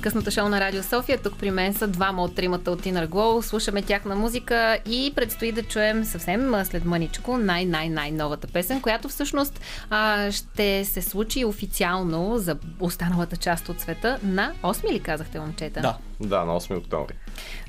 Късното шоу на Радио София. Тук при мен са двама от тримата от Inner Glow. Слушаме тяхна музика и предстои да чуем съвсем след мъничко най-най-най новата песен, която всъщност а, ще се случи официално за останалата част от света на 8 ли казахте, момчета? Да. Да, на 8 октомври.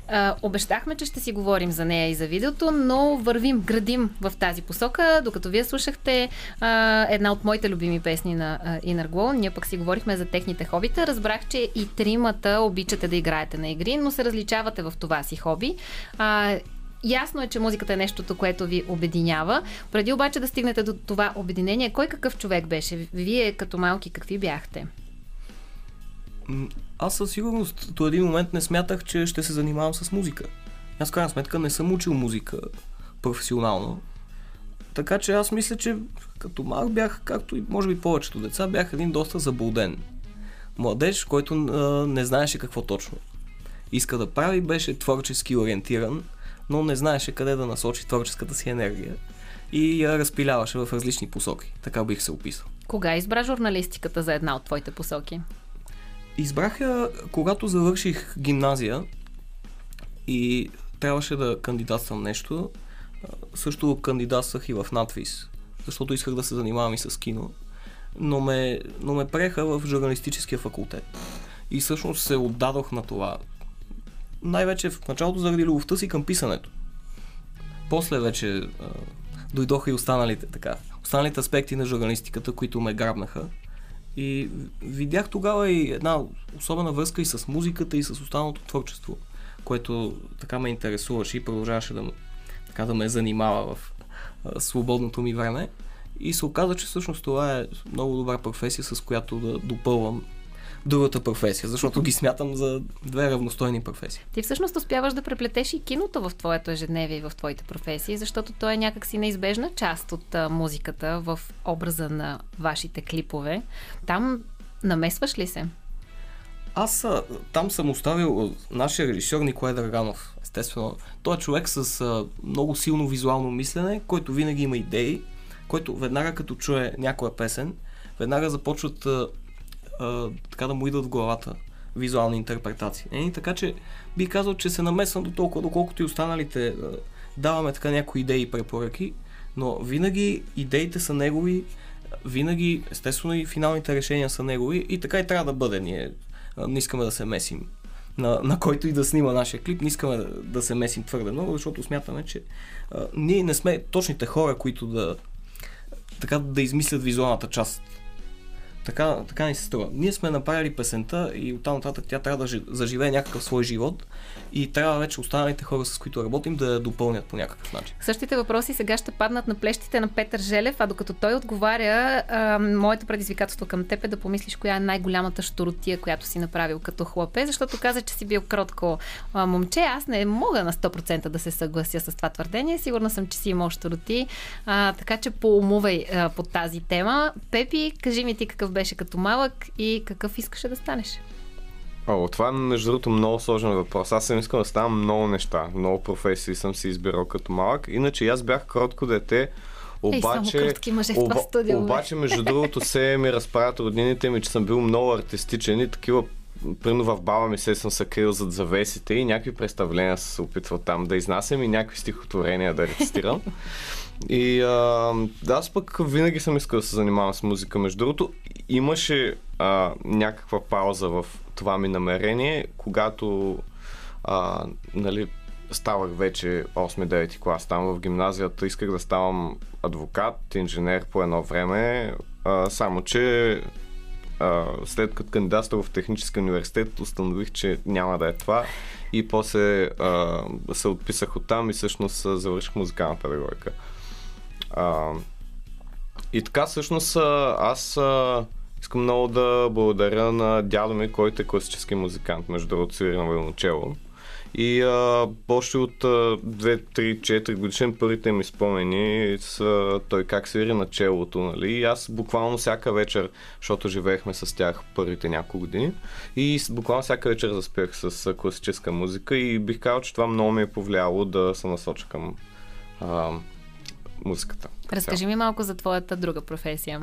А, обещахме, че ще си говорим за нея и за видеото, но вървим, градим в тази посока. Докато вие слушахте а, една от моите любими песни на а, Inner ние пък си говорихме за техните хобита. Разбрах, че и тримата обичате да играете на игри, но се различавате в това си хоби. А, Ясно е, че музиката е нещото, което ви обединява. Преди обаче да стигнете до това обединение, кой какъв човек беше? Вие като малки какви бяхте? Аз със сигурност до един момент не смятах, че ще се занимавам с музика. Аз в крайна сметка не съм учил музика професионално. Така че аз мисля, че като малък бях, както и може би повечето деца, бях един доста заблуден. Младеж, който а, не знаеше какво точно иска да прави, беше творчески ориентиран, но не знаеше къде да насочи творческата си енергия и я разпиляваше в различни посоки. Така бих се описал. Кога избра журналистиката за една от твоите посоки? Избрах я, когато завърших гимназия и трябваше да кандидатствам нещо. Също кандидатствах и в надвис, защото исках да се занимавам и с кино. Но ме, но ме преха в журналистическия факултет. И всъщност се отдадох на това. Най-вече в началото заради любовта си към писането. После вече а, дойдоха и останалите така. Останалите аспекти на журналистиката, които ме грабнаха. И видях тогава и една особена връзка и с музиката, и с останалото творчество, което така ме интересуваше и продължаваше да, така да ме занимава в а, свободното ми време. И се оказа, че всъщност това е много добра професия, с която да допълвам другата професия, защото ги смятам за две равностойни професии. Ти всъщност успяваш да преплетеш и киното в твоето ежедневие и в твоите професии, защото то е някакси неизбежна част от музиката в образа на вашите клипове. Там намесваш ли се? Аз там съм оставил нашия режисьор Николай Драганов. Естествено, той е човек с много силно визуално мислене, който винаги има идеи, който веднага като чуе някоя песен, веднага започват така да му идват в главата визуални интерпретации. Е, така че би казал, че се намесвам до толкова, доколкото и останалите а, даваме така някои идеи и препоръки, но винаги идеите са негови, винаги, естествено и финалните решения са негови и така и трябва да бъде. Ние не искаме да се месим на, на който и да снима нашия клип, не искаме да, да се месим твърде много, защото смятаме, че а, ние не сме точните хора, които да така да измислят визуалната част. Така, така ни се струва. Ние сме направили песента и оттам нататък тя трябва да жи- заживее някакъв свой живот и трябва вече останалите хора, с които работим, да я допълнят по някакъв начин. Същите въпроси сега ще паднат на плещите на Петър Желев, а докато той отговаря, а, моето предизвикателство към теб е да помислиш коя е най-голямата щуротия, която си направил като хлапе, защото каза, че си бил кротко а, момче. Аз не мога на 100% да се съглася с това твърдение. Сигурна съм, че си имал щуроти, така че поумувай а, по тази тема. Пепи, кажи ми ти какъв беше като малък и какъв искаше да станеш. О, това е между другото много сложен въпрос. Аз съм искал да ставам много неща, много професии съм си избирал като малък. Иначе аз бях кротко дете, Ей, само обаче, мъже в това студио, обаче между другото се ми разправят роднините ми, че съм бил много артистичен и такива Примерно в баба ми се съм се крил зад завесите и някакви представления съм се опитвал там да изнасям и някакви стихотворения да рецитирам. И а, аз пък винаги съм искал да се занимавам с музика. Между другото, имаше а, някаква пауза в това ми намерение, когато а, нали, ставах вече 8-9 клас там в гимназията. Исках да ставам адвокат, инженер по едно време, а, само че а, след като кандидатствах в технически университет, установих, че няма да е това. И после а, се отписах от там и всъщност завърших музикална педагогика. А, и така всъщност аз а, искам много да благодаря на дядо ми, който е класически музикант, между другото свири на вълночело. И а, още от 2-3-4 годишен първите ми спомени са той как свири на челото, нали? И аз буквално всяка вечер, защото живеехме с тях първите няколко години, и буквално всяка вечер заспях с класическа музика и бих казал, че това много ми е повлияло да се насоча към а, музиката. Разкажи ми малко за твоята друга професия.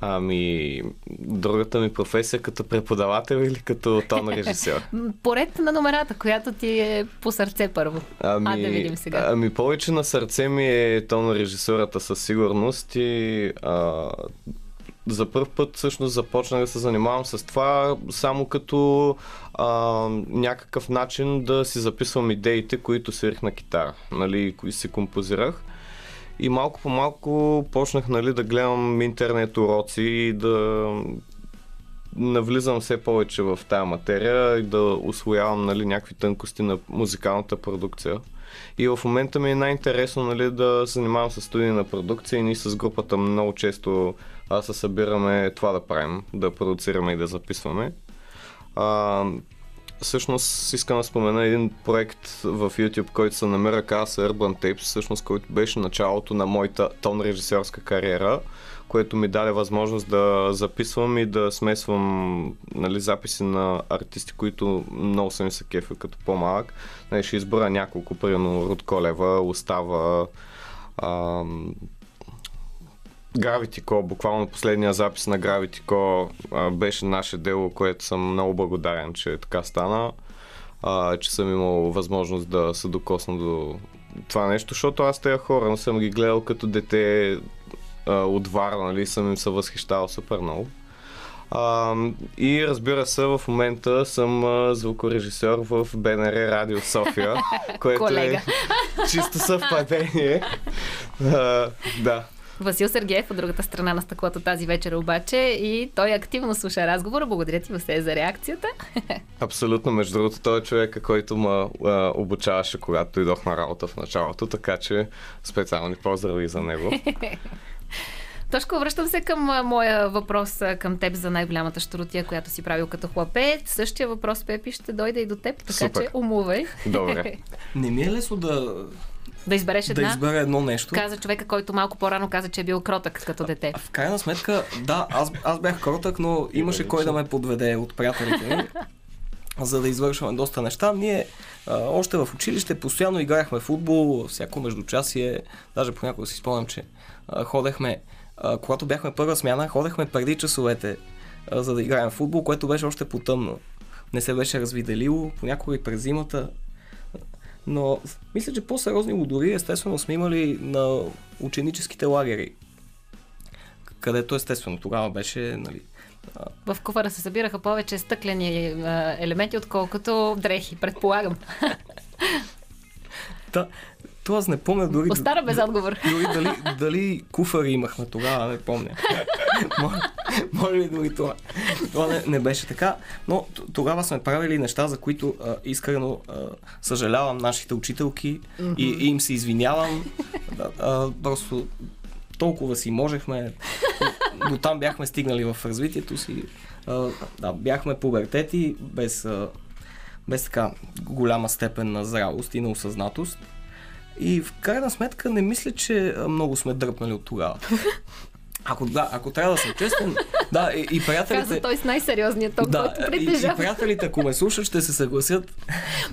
Ами, другата ми професия като преподавател или като тон режисьор? Поред на номерата, която ти е по сърце първо. Ами, А, да видим сега. Ами повече на сърце ми е тон режисурата със сигурност и а, за първ път всъщност започнах да се занимавам с това само като а, някакъв начин да си записвам идеите, които свирих на китара, нали, които си композирах. И малко по малко почнах нали, да гледам интернет уроци и да навлизам все повече в тази материя и да освоявам нали, някакви тънкости на музикалната продукция. И в момента ми е най-интересно нали, да се занимавам с студии на продукция и ние с групата много често а, се събираме това да правим, да продуцираме и да записваме. А, всъщност искам да спомена един проект в YouTube, който се намира казва се Urban Tapes, всъщност който беше началото на моята тон режисьорска кариера, което ми даде възможност да записвам и да смесвам нали, записи на артисти, които много са ми се кефи като по-малък. Нали, ще избера няколко, примерно Руд Колева, Остава, ам, Gravity Co, буквално последния запис на Gravity Co а, беше наше дело, което съм много благодарен, че така стана, а, че съм имал възможност да се докосна до това нещо, защото аз тези хора съм ги гледал като дете а, от Варна, нали, съм им се възхищавал супер много. А, и разбира се, в момента съм а, звукорежисьор в БНР Радио София, което Колега. е чисто съвпадение. А, да. Васил Сергеев от другата страна на стъклото тази вечер обаче и той активно слуша разговора. Благодаря ти, Васе, за реакцията. Абсолютно. Между другото, той е човека, който ме обучаваше, когато дойдох на работа в началото, така че специални поздрави за него. Тошко, връщам се към моя въпрос към теб за най-голямата щуротия, която си правил като хлапец. Същия въпрос, Пепи, ще дойде и до теб, така Супер. че умувай. Добре. Не ми е лесно да, да избереш да една. избера едно нещо. Каза човека, който малко по-рано каза, че е бил кротък като дете. В крайна сметка, да, аз, аз бях кротък, но имаше кой да ме подведе от приятелите ми, за да извършваме доста неща. Ние а, още в училище постоянно играехме футбол, всяко междучасие, даже понякога си спомням, че а, ходехме, а, когато бяхме първа смяна, ходехме преди часовете, а, за да играем футбол, което беше още потъмно. Не се беше развиделило, понякога и през зимата. Но мисля, че по-сериозни лудори естествено сме имали на ученическите лагери където естествено тогава беше, нали, В куфара се събираха повече стъклени а, елементи, отколкото дрехи, предполагам. та, то аз не помня дори... Остана без отговор. Дори дали, дали куфари имахме тогава, не помня. може ли дори това? Това не, не беше така, но тогава сме правили неща, за които а, искрено а, съжалявам нашите учителки и, и им се извинявам. Да, а, просто толкова си можехме. До там бяхме стигнали в развитието си. А, да, бяхме пубертети без, а, без така голяма степен на зрялост и на осъзнатост. И в крайна сметка не мисля, че а, много сме дръпнали от тогава. Ако, да, ако трябва да съм честен, да, и, и приятелите... Каза той с най-сериозния тон, да, който и, и притежава. приятелите, ако ме слушат, ще се съгласят.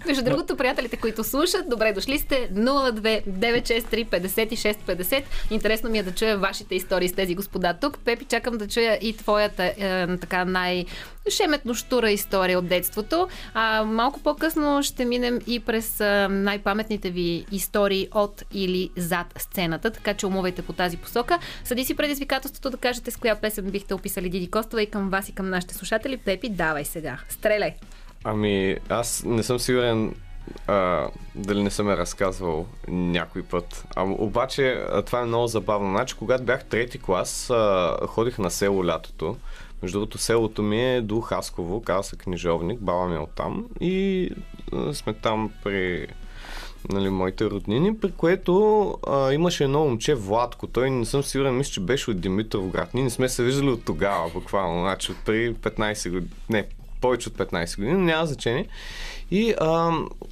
Между другото, приятелите, които слушат, добре дошли сте 02-963-5650. Интересно ми е да чуя вашите истории с тези господа тук. Пепи, чакам да чуя и твоята е, така най- шеметно штура история от детството. А, малко по-късно ще минем и през най-паметните ви истории от или зад сцената, така че умувайте по тази посока. Съди си предизвикателството да кажете с коя песен бихте описали Диди Костова и към вас и към нашите слушатели. Пепи, давай сега. Стреляй! Ами, аз не съм сигурен а, дали не съм я разказвал някой път. А, обаче, това е много забавно. Значи, когато бях трети клас, а, ходих на село лятото. Между другото, селото ми е до Хасково, каза книжовник, баба ми е оттам. И сме там при нали, моите роднини, при което а, имаше едно момче, Владко. Той не съм сигурен, мисля, че беше от Димитровград. Ние не сме се виждали от тогава, буквално. Значи, от при 15 години. Не, повече от 15 години, но няма значение. И а,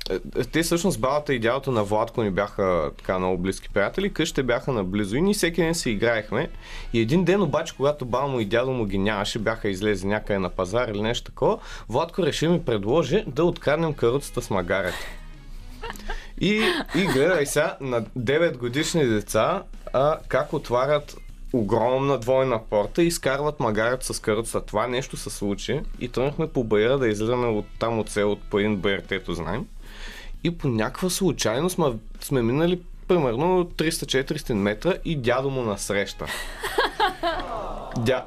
е, те всъщност бабата и дядото на Владко ни бяха така много близки приятели, къщите бяха наблизо и ние всеки ден си играехме. И един ден обаче, когато баба му и дядо му ги нямаше, бяха излезли някъде на пазар или нещо такова, Владко реши ми предложи да откраднем каруцата с магарето. И, и гледай сега на 9 годишни деца а, как отварят огромна двойна порта и изкарват магарът с каруцата. Това нещо се случи и тръгнахме по байра да излизаме от там от село, по един байр, тето знаем. И по някаква случайност сме, сме минали примерно 300-400 метра и дядо му насреща. Дя...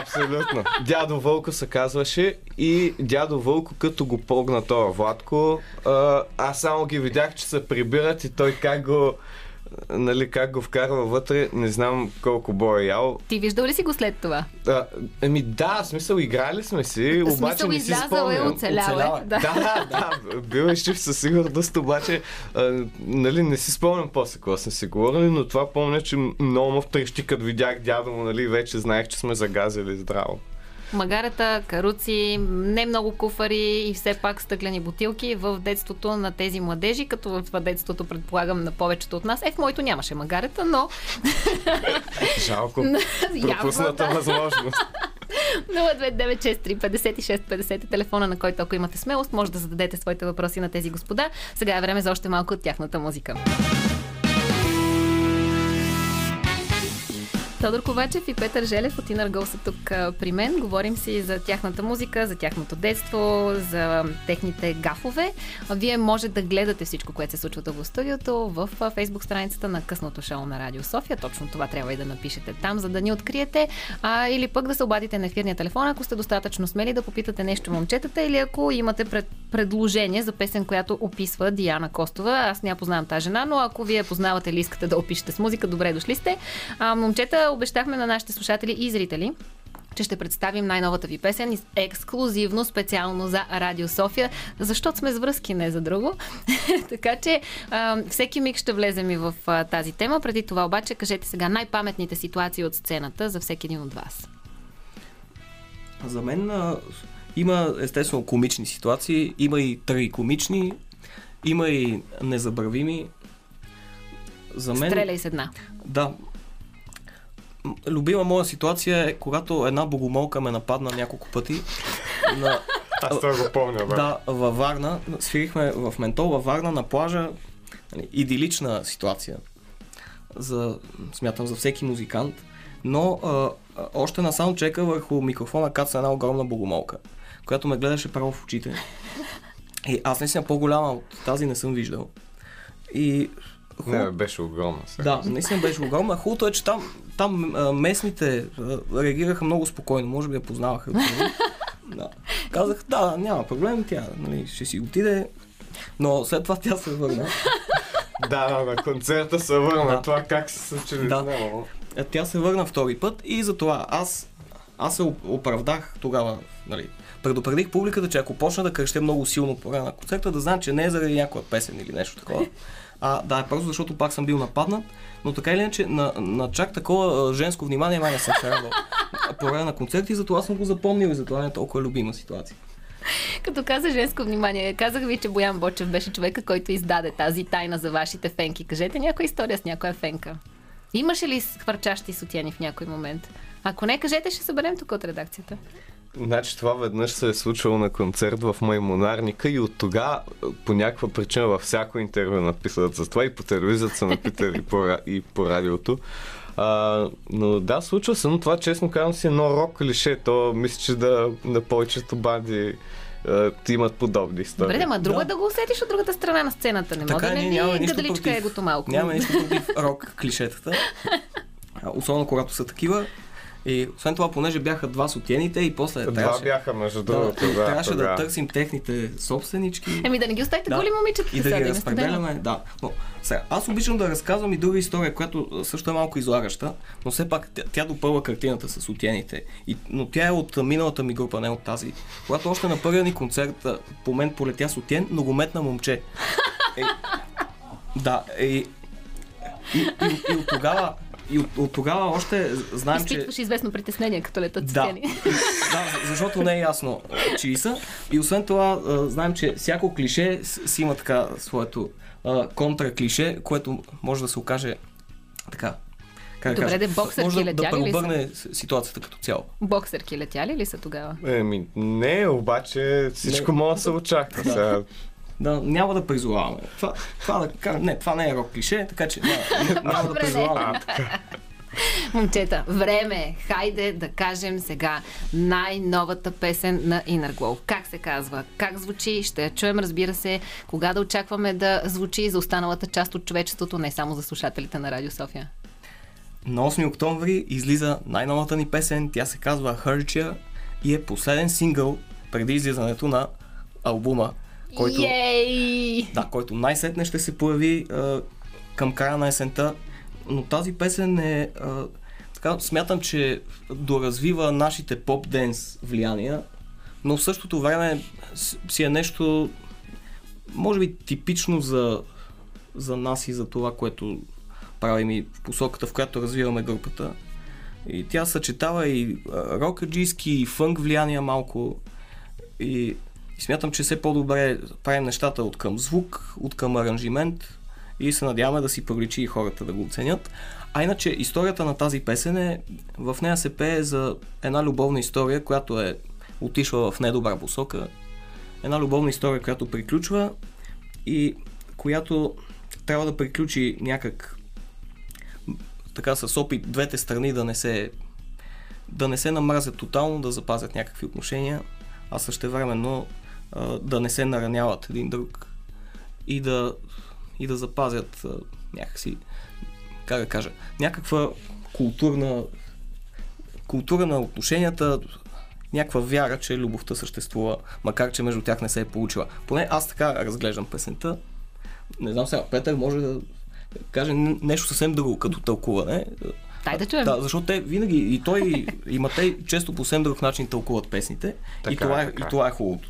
Абсолютно. Дядо Вълко се казваше и дядо Вълко, като го погна това Владко, аз само ги видях, че се прибират и той как го нали, как го вкарва вътре, не знам колко бой е ял. Ти виждал ли си го след това? А, ами да, в смисъл играли сме си, обаче смисъл не си е, спомням. оцелял е. Оцелял е. Да. Да, да, бил е жив със сигурност, обаче а, нали, не си спомням после какво сме си говорили, но това помня, че много ме втрещи, като видях дядо му, нали, вече знаех, че сме загазили здраво. Магарета, каруци, не много куфари и все пак стъклени бутилки в детството на тези младежи, като в детството предполагам на повечето от нас. Е, в моето нямаше магарета, но Жалко. Пропусната възможност. 029635650 е телефона, на който ако имате смелост, може да зададете своите въпроси на тези господа. Сега е време за още малко от тяхната музика. Тодор Ковачев и Петър Желев от Go са тук при мен. Говорим си за тяхната музика, за тяхното детство, за техните гафове. Вие може да гледате всичко, което се случва в студиото в фейсбук страницата на късното шоу на Радио София. Точно това трябва и да напишете там, за да ни откриете. А, или пък да се обадите на ефирния телефон, ако сте достатъчно смели да попитате нещо момчетата или ако имате пред, предложение за песен, която описва Диана Костова. Аз не я познавам тази жена, но ако вие познавате или искате да опишете с музика, добре дошли сте. А, момчета, обещахме на нашите слушатели и зрители, че ще представим най-новата ви песен ексклюзивно, специално за Радио София, защото сме с връзки, не за друго. така че а, всеки миг ще влезем и в а, тази тема. Преди това обаче, кажете сега най-паметните ситуации от сцената за всеки един от вас. За мен а, има естествено комични ситуации, има и трагикомични, има и незабравими. За мен... Стреляй с една. Да. Любима моя ситуация е, когато една богомолка ме нападна няколко пъти. На... Аз това го помня, да. Да, във Варна. Свирихме в Ментол, във Варна, на плажа. Нали, идилична ситуация. За, смятам, за всеки музикант. Но а, още на саундчека върху микрофона каца една огромна богомолка, която ме гледаше право в очите. И аз наистина по-голяма от тази не съм виждал. И Хуб... Не, беше огромна. Сега. Да, наистина беше огромна. Хубавото е, че там, там а, местните а, реагираха много спокойно. Може би я познаваха. да. Казах, да, няма проблем, тя нали, ще си отиде. Но след това тя се върна. да, да, на концерта се върна. Да. Това как се случи, да. Е, тя се върна втори път и затова аз, аз се оправдах тогава, нали, предупредих публиката, че ако почна да кръща много силно по време на концерта, да знам, че не е заради някоя песен или нещо такова. А, да, е просто защото пак съм бил нападнат, но така или иначе на, на чак такова женско внимание май не съм се радвал по време на концерти, затова съм го запомнил и затова не е толкова любима ситуация. Като каза женско внимание, казах ви, че Боян Бочев беше човека, който издаде тази тайна за вашите фенки. Кажете някоя история с някоя фенка. Имаше ли хвърчащи сутяни в някой момент? Ако не, кажете, ще съберем тук от редакцията. Значи това веднъж се е случило на концерт в Маймонарника и от тогава по някаква причина във всяко интервю написат за това и по телевизията са напитали по, и по радиото. А, но да, случва се, но това честно казвам си едно рок клише. То мисля, че да на повечето банди ти имат подобни истории. Добре, ама друго да. да го усетиш от другата страна на сцената. Не така, може ли няма нищо против, егото малко? Няма нищо против рок клишетата. Особено когато са такива. И освен това, понеже бяха два сутените и после Два трябваше, бяха, между другото. Да, да, трябваше да, да търсим техните собственички. Еми да не ги оставите да. голи момичета. И да ги разпределяме. Да. Но, сега, аз обичам да разказвам и друга история, която също е малко излагаща, но все пак тя, тя допълва картината с сутените. И, но тя е от миналата ми група, не от тази. Когато още на първия ни концерт по мен полетя сутен, но го метна момче. Е, да, е, и, и, и, и от тогава и от, от тогава още знаем, Изпитваш че... известно притеснение, като летат да. да, защото не е ясно, чии са. И освен това, знаем, че всяко клише си има така своето контра клише, което може да се окаже така как Добре, кажа, де, боксерки може да, да преобърне ситуацията като цяло. Боксерки летяли ли са тогава? Еми, не, обаче всичко не. може да се очаква. Да да, няма да призоваваме. Това, това, да, не, това не е рок клише, така че няма, няма да призоваваме. Момчета, време Хайде да кажем сега най-новата песен на Inner Glow. Как се казва? Как звучи? Ще я чуем, разбира се, кога да очакваме да звучи за останалата част от човечеството, не само за слушателите на Радио София. На 8 октомври излиза най-новата ни песен. Тя се казва Hurtia и е последен сингъл преди излизането на албума който, Yay! да, който най-сетне ще се появи а, към края на есента. Но тази песен е... А, така, смятам, че доразвива нашите поп-денс влияния, но в същото време си е нещо, може би, типично за, за нас и за това, което правим и в посоката, в която развиваме групата. И тя съчетава и рокаджийски, и фънк влияния малко. И и смятам, че все по-добре правим нещата от към звук, от към аранжимент и се надяваме да си проличи и хората да го оценят. А иначе историята на тази песен е, в нея се пее за една любовна история, която е отишла в недобра посока. Една любовна история, която приключва и която трябва да приключи някак така с опит двете страни да не се да не се намразят тотално, да запазят някакви отношения, а също да не се нараняват един друг и да, и да запазят а, някакси, как да кажа, някаква културна култура на отношенията, някаква вяра, че любовта съществува, макар че между тях не се е получила. Поне аз така разглеждам песента. Не знам сега, Петър може да каже нещо съвсем друго като тълкуване. Дай да чуем. Да, защото те винаги, и той, и Матей често по съвсем друг начин тълкуват песните. Така, и, това е, така. и това е хубавото.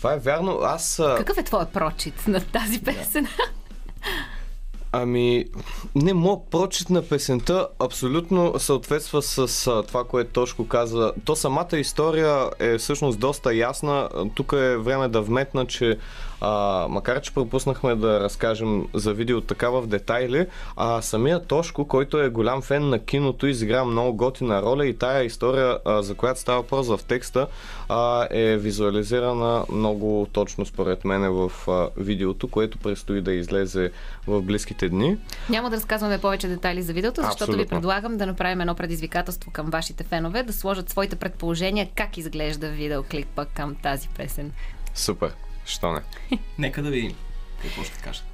Това е вярно. Аз. Какъв е твоят прочит на тази песен? Ами, не, моят прочит на песента абсолютно съответства с а, това, което Тошко каза. То самата история е всъщност доста ясна. Тук е време да вметна, че а, макар, че пропуснахме да разкажем за видео така в детайли, а самия Тошко, който е голям фен на киното, изигра много готина роля и тая история, а, за която става въпрос в текста, а, е визуализирана много точно според мен в а, видеото, което предстои да излезе в близките дни. Няма да разказваме повече детайли за видеото, защото Абсолютно. ви предлагам да направим едно предизвикателство към вашите фенове, да сложат своите предположения как изглежда видеоклипа към тази песен. Супер. Що не? Нека да видим какво ще кажат.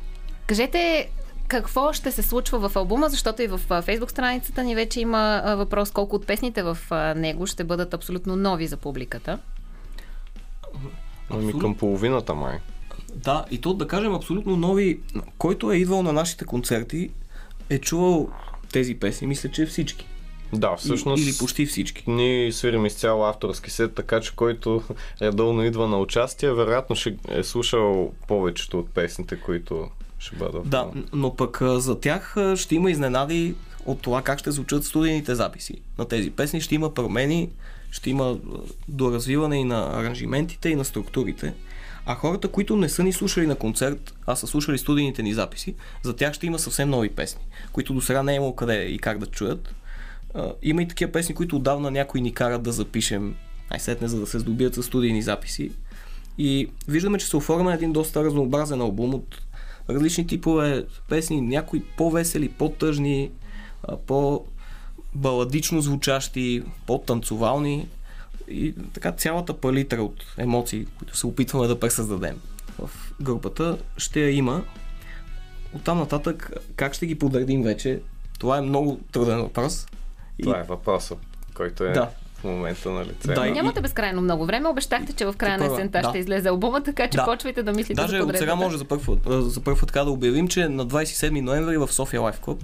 Кажете какво ще се случва в албума, защото и в фейсбук страницата ни вече има въпрос колко от песните в него ще бъдат абсолютно нови за публиката. Ами към половината май. Да, и то да кажем абсолютно нови. Който е идвал на нашите концерти, е чувал тези песни. Мисля, че всички. Да, всъщност. Или почти всички. Ние свирим изцяло авторски сет, така че който редовно идва на участие, вероятно ще е слушал повечето от песните, които ще бъдат. Да, но пък за тях ще има изненади от това как ще звучат студийните записи на тези песни. Ще има промени, ще има доразвиване и на аранжиментите, и на структурите. А хората, които не са ни слушали на концерт, а са слушали студийните ни записи, за тях ще има съвсем нови песни, които до сега не е имало къде и как да чуят. Има и такива песни, които отдавна някои ни карат да запишем най-сетне, за да се здобият с студийни записи. И виждаме, че се оформя един доста разнообразен албум от различни типове песни, някои по-весели, по-тъжни, по-баладично звучащи, по-танцовални и така цялата палитра от емоции, които се опитваме да пресъздадем в групата, ще я има. Оттам нататък как ще ги подредим вече, това е много труден въпрос. Това е въпросът, който е да. в момента на лице. Да, Нямате безкрайно много време. Обещахте, че в края на есента да. ще излезе албума, така че да. почвайте да мислите Даже за от сега може за първ, за първ така да обявим, че на 27 ноември в София Лайф Клуб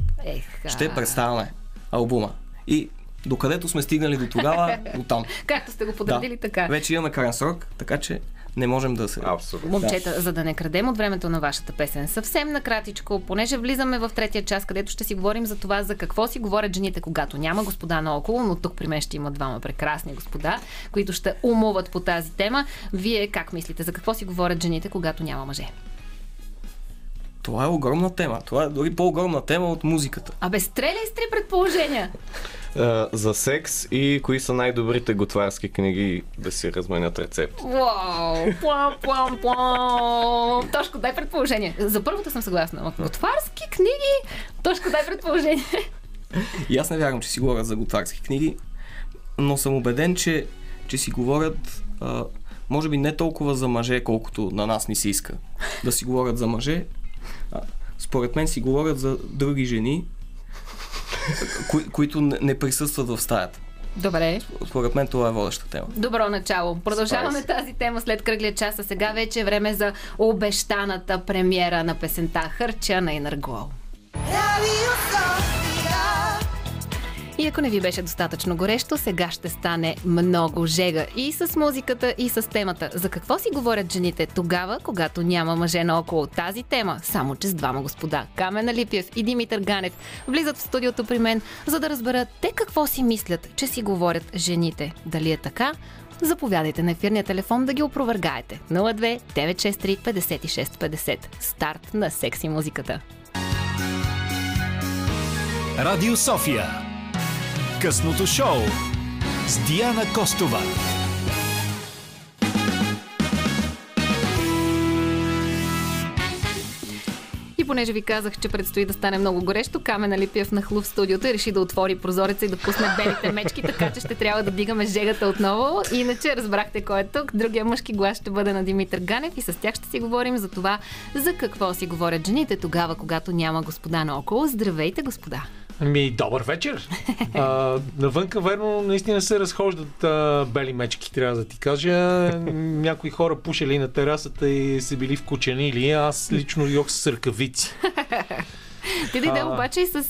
ще представяме албума. И докъдето сме стигнали до тогава, до там. Както сте го подредили, да. така. Вече имаме крайен срок, така че не можем да се... Абсолютно. Момчета, да. за да не крадем от времето на вашата песен, съвсем накратичко, понеже влизаме в третия час, където ще си говорим за това, за какво си говорят жените, когато няма господа наоколо, но тук при мен ще има двама прекрасни господа, които ще умуват по тази тема. Вие как мислите, за какво си говорят жените, когато няма мъже? Това е огромна тема. Това е дори по-огромна тема от музиката. Абе, стреляй с три предположения. Uh, за секс и кои са най-добрите готварски книги да си разменят рецепти. Вау! Плам, плам, плам! Тошко, дай предположение. За първото съм съгласна. Готварски книги? Тошко, дай предположение. И аз не вярвам, че си говорят за готварски книги, но съм убеден, че, че си говорят а, може би не толкова за мъже, колкото на нас ни се иска да си говорят за мъже, според мен си говорят за други жени, кои, които не, не присъстват в стаята. Добре. Според мен това е водеща тема. Добро начало. Продължаваме Спайс. тази тема след кръглия час, а сега вече е време за обещаната премиера на песента Хърча на Инъргол. И ако не ви беше достатъчно горещо, сега ще стане много жега и с музиката, и с темата. За какво си говорят жените тогава, когато няма мъже наоколо тази тема? Само че с двама господа. Камен Алипиев и Димитър Ганев влизат в студиото при мен, за да разберат те какво си мислят, че си говорят жените. Дали е така? Заповядайте на ефирния телефон да ги опровергаете. 02 963 5650. Старт на секси музиката. Радио София Късното шоу с Диана Костова. И понеже ви казах, че предстои да стане много горещо, Камена Липиев нахлу в студиото и реши да отвори прозореца и да пусне белите мечки, така че ще трябва да дигаме жегата отново. Иначе разбрахте кой е тук. Другия мъжки глас ще бъде на Димитър Ганев и с тях ще си говорим за това, за какво си говорят жените тогава, когато няма господа наоколо. Здравейте, господа! Ами, добър вечер. А, навънка, верно, наистина се разхождат а, бели мечки, трябва да ти кажа. Някои хора пушили на терасата и се били вкученили. Аз лично йох с ръкавици. Ти дойде А, обаче и с, а,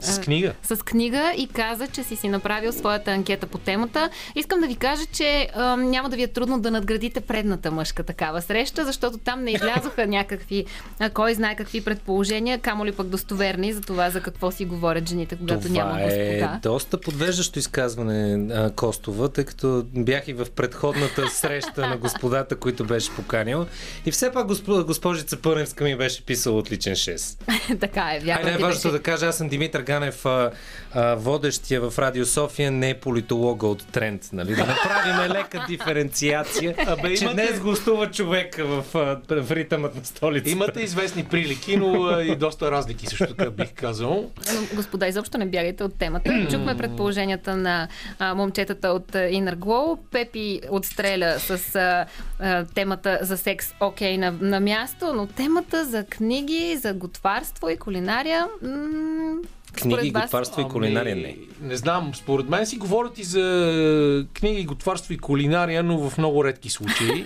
С книга. с книга и каза, че си си направил своята анкета по темата. Искам да ви кажа, че а, няма да ви е трудно да надградите предната мъжка такава среща, защото там не излязоха някакви, а, кой знае какви предположения, камо ли пък достоверни за това за какво си говорят жените, когато Това няма е господа. доста подвеждащо изказване, а, Костова, тъй като бях и в предходната среща на господата, които беше поканил. И все пак госп... госпожица Пърневска ми беше писала отличен 6. така е, Ти най-важното да кажа, аз съм Димитър Ганев, а, а, водещия в Радио София, не политолога от тренд. Нали? Да направим лека диференциация, Абе, че имате- днес гостува човек в, в ритъмът на столицата. Имате известни прилики, но а, и доста разлики също така бих казал. Но, господа, изобщо не бягайте от темата. Чухме предположенията на а, момчетата от Inner Glow. Пепи отстреля с а, а, темата за секс окей на, на място, но темата за книги, за готварство и кулинария... М- Книги, вас- готварство и кулинария не. Ами, Не знам, според мен си говорят и за книги, готварство и кулинария, но в много редки случаи.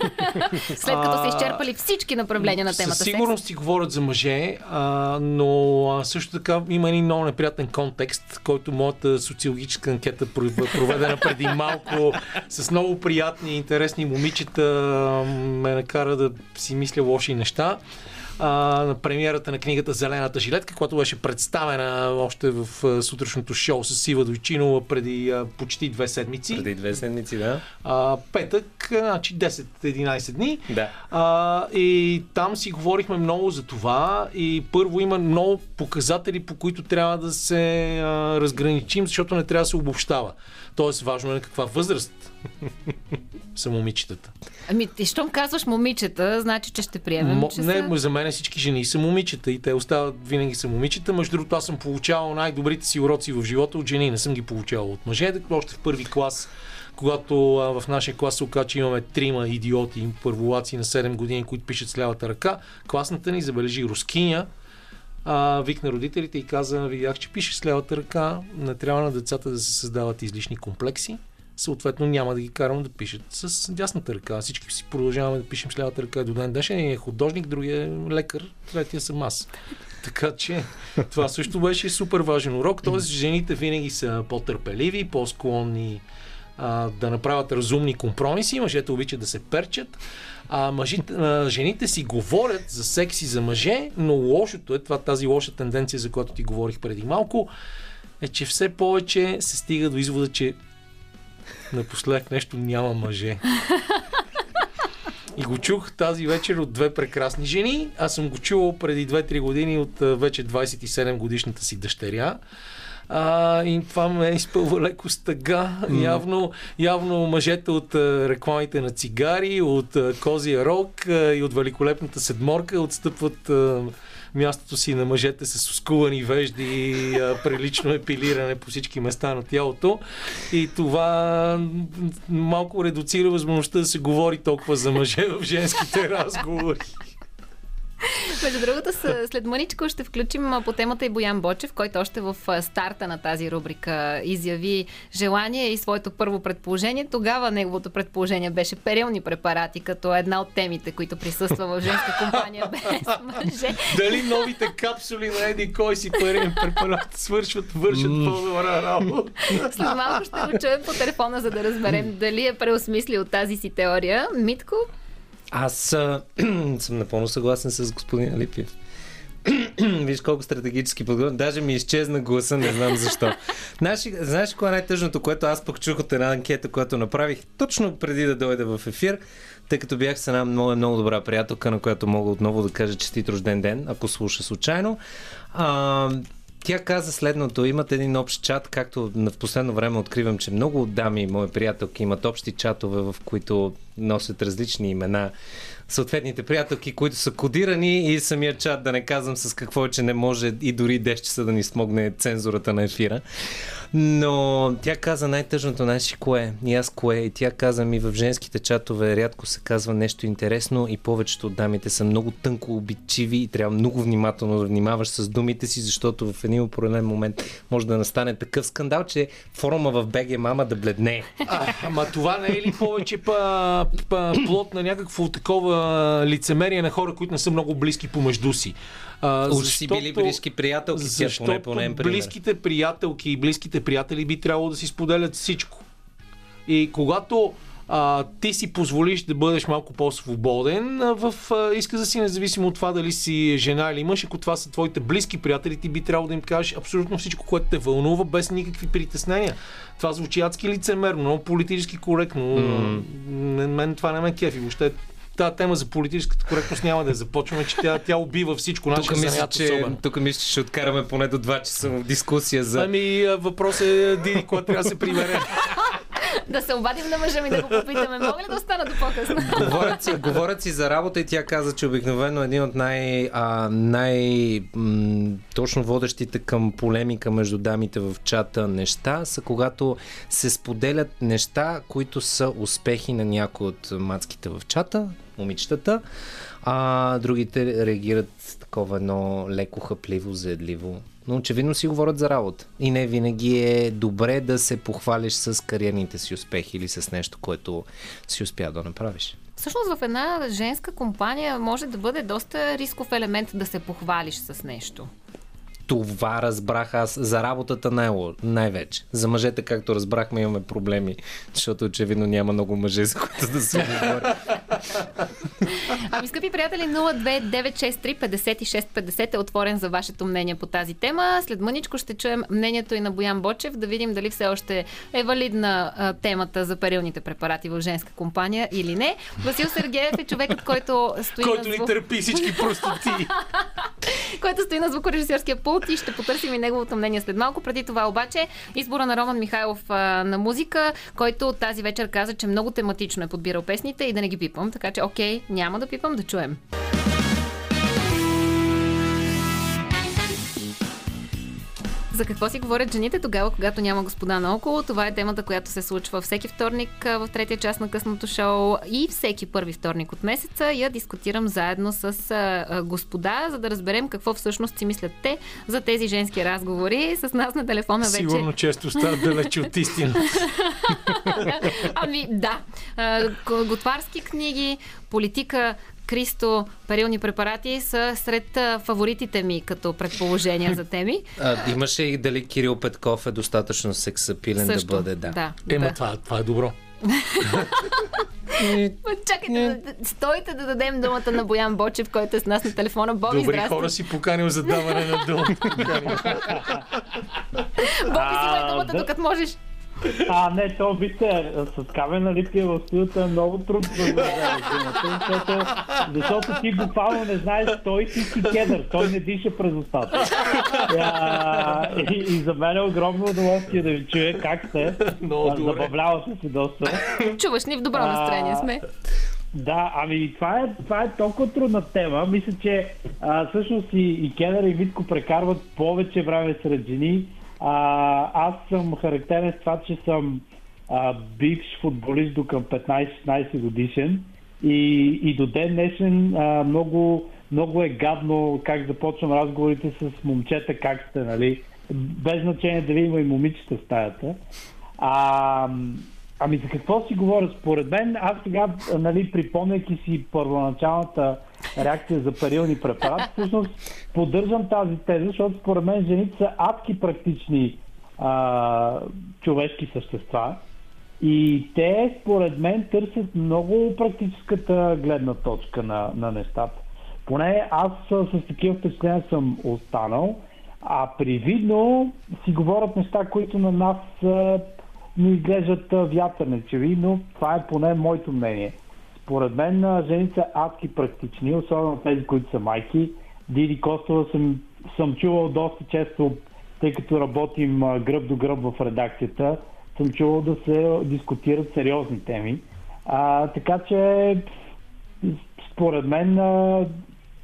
След като са изчерпали всички направления на темата Със сигурност си говорят за мъже, а, но а, също така има един много неприятен контекст, който моята социологическа анкета, пров- проведена преди малко, с много приятни и интересни момичета, ме накара да си мисля лоши неща. А, на премиерата на книгата Зелената жилетка, която беше представена още в сутрешното шоу с Сива Дойчинова преди а, почти две седмици. Преди две седмици, да. А, петък, значи 10-11 дни. Да. А, и там си говорихме много за това и първо има много показатели, по които трябва да се а, разграничим, защото не трябва да се обобщава. Тоест, важно е на каква възраст са момичетата. Ами, ти щом казваш момичета, значи, че ще приемем, Мо, че не, са... за мен всички жени са момичета и те остават винаги са момичета. Между другото, аз съм получавал най-добрите си уроци в живота от жени, не съм ги получавал от мъже. Още в първи клас когато а, в нашия клас се оказа, че имаме трима идиоти, първолаци на 7 години, които пишат с лявата ръка, класната ни забележи рускиня, а, викна родителите и каза, видях, че пише с лявата ръка, не трябва на децата да се създават излишни комплекси, съответно няма да ги карам да пишат с дясната ръка. Всички си продължаваме да пишем с лявата ръка до ден днешен. Един е художник, другия е лекар, третия съм аз. Така че това също беше супер важен урок. Тоест, жените винаги са по-търпеливи, по-склонни а, да направят разумни компромиси. Мъжете обичат да се перчат. А, мъжите, а жените си говорят за секси за мъже, но лошото е това, тази лоша тенденция, за която ти говорих преди малко, е, че все повече се стига до извода, че напоследък нещо няма мъже. И го чух тази вечер от две прекрасни жени. Аз съм го чувал преди 2-3 години от вече 27 годишната си дъщеря. А, и това ме изпълва леко стъга. Mm. Явно, явно мъжете от рекламите на цигари, от Козия Рок и от Великолепната седморка отстъпват мястото си на мъжете с оскувани вежди и прилично епилиране по всички места на тялото. И това малко редуцира възможността да се говори толкова за мъже в женските разговори. Между другото, след мъничко ще включим по темата и Боян Бочев, който още в старта на тази рубрика изяви желание и своето първо предположение. Тогава неговото предположение беше перилни препарати, като една от темите, които присъства в женска компания без мъже. Дали новите капсули на Еди кой си парен препарат свършват, вършат по-добра работа? След малко ще го чуем по телефона, за да разберем дали е преосмислил тази си теория. Митко, Аз съм напълно съгласен с господин Алипиев. Виж колко стратегически подготвен. Даже ми изчезна гласа, не знам защо. Знаеш, знаеш кое е най-тъжното, което аз пък чух от една анкета, която направих точно преди да дойда в ефир, тъй като бях с една много, много добра приятелка, на която мога отново да кажа честит рожден ден, ако слуша случайно. А, тя каза следното. Имат един общ чат, както в последно време откривам, че много дами, мои приятелки, имат общи чатове, в които носят различни имена съответните приятелки, които са кодирани и самия чат, да не казвам с какво, че не може и дори 10 часа да ни смогне цензурата на ефира. Но тя каза най-тъжното, знаеш кое? И аз кое? И тя каза ми в женските чатове рядко се казва нещо интересно и повечето от дамите са много тънко обичиви и трябва много внимателно да внимаваш с думите си, защото в един определен момент може да настане такъв скандал, че форума в БГ мама да бледне. А, ама това не е ли повече па, па, плод на някакво такова лицемерие на хора, които не са много близки помежду си? А, Уж си били близки приятелки, защото поне, поне близките приятелки и близките приятели би трябвало да си споделят всичко. И когато а, ти си позволиш да бъдеш малко по-свободен а, в а, изказа си, независимо от това дали си жена или мъж, ако това са твоите близки приятели, ти би трябвало да им кажеш абсолютно всичко, което те вълнува, без никакви притеснения. Това звучи адски лицемерно, много политически коректно. Mm. Мен това не ме кефи. Въобще тази тема за политическата коректност няма да я започваме, че тя, тя убива всичко. Тук мисля, че, тук мисля, че ще откараме поне до 2 часа в дискусия за... Ами въпрос е Диди, кога трябва да се прибере. да се обадим на мъжа ми да го попитаме. Мога ли да остана до по-късно? говорят, си, говорят си за работа и тя каза, че обикновено един от най, а, най м, точно водещите към полемика между дамите в чата неща са когато се споделят неща, които са успехи на някои от мацките в чата, момичетата, а другите реагират такова едно леко хъпливо, заедливо. Но очевидно си говорят за работа. И не винаги е добре да се похвалиш с кариерните си успехи или с нещо, което си успя да направиш. Всъщност в една женска компания може да бъде доста рисков елемент да се похвалиш с нещо. Това разбрах аз за работата най- най-вече. За мъжете, както разбрахме, имаме проблеми, защото очевидно няма много мъже, за които да се говори. Ами, скъпи приятели, 029635650 е отворен за вашето мнение по тази тема. След мъничко ще чуем мнението и на Боян Бочев, да видим дали все още е валидна а, темата за парилните препарати в женска компания или не. Васил Сергеев е човекът, който стои който на звук... ни търпи всички простоти. който стои на звукорежисерския пулт и ще потърсим и неговото мнение след малко. Преди това обаче избора на Роман Михайлов а, на музика, който тази вечер каза, че много тематично е подбирал песните и да не ги пипам. Така че, окей, няма да пипам, да чуем. За какво си говорят жените тогава, когато няма господа наоколо? Това е темата, която се случва всеки вторник в третия част на късното шоу и всеки първи вторник от месеца. Я дискутирам заедно с господа, за да разберем какво всъщност си мислят те за тези женски разговори. С нас на телефона вече. Сигурно често стават далече от истина. ами да. Готварски книги, политика, Кристо, парилни препарати са сред фаворитите ми като предположения за теми. А, имаше и дали Кирил Петков е достатъчно сексапилен Също, да бъде, да. да Ема да. това, това е добро. Чакайте, да, стойте да дадем думата на Боян Бочев, който е с нас на телефона. Боби, Добри здрасти. хора си поканил за даване на думата. Боби, си думата, докато можеш. А, не, то вижте, с камена липия в студиото е много трудно да защото, защото ти буквално не знаеш той ти си кедър, той не диша през устата. А, и, и, за мен е огромно удоволствие да ви чуя как сте. Много А, добре. Забавлявате се доста. Чуваш ни в добро настроение сме. Да, ами това е, това е толкова трудна тема. Мисля, че а, всъщност и, и Кедър и Витко прекарват повече време сред жени. А, аз съм характерен с това, че съм а, бивш футболист до към 15-16 годишен и, и до ден днешен а, много, много е гадно как започвам разговорите с момчета, как сте, нали? Без значение дали има и момичета в стаята. А, ами за какво си говоря? Според мен, аз сега, нали, припомняйки си първоначалната реакция за парилни препарати, всъщност поддържам тази теза, защото според мен жените са адски практични а, човешки същества. И те, според мен, търсят много практическата гледна точка на, на нещата. Поне аз с такива впечатления съм останал, а привидно си говорят неща, които на нас ни изглеждат вятърничеви, но това е поне моето мнение. Според мен жените са адски практични, особено тези, които са майки. Диди Костова съм, съм чувал доста често, тъй като работим гръб до гръб в редакцията, съм чувал да се дискутират сериозни теми. А, така че, според мен,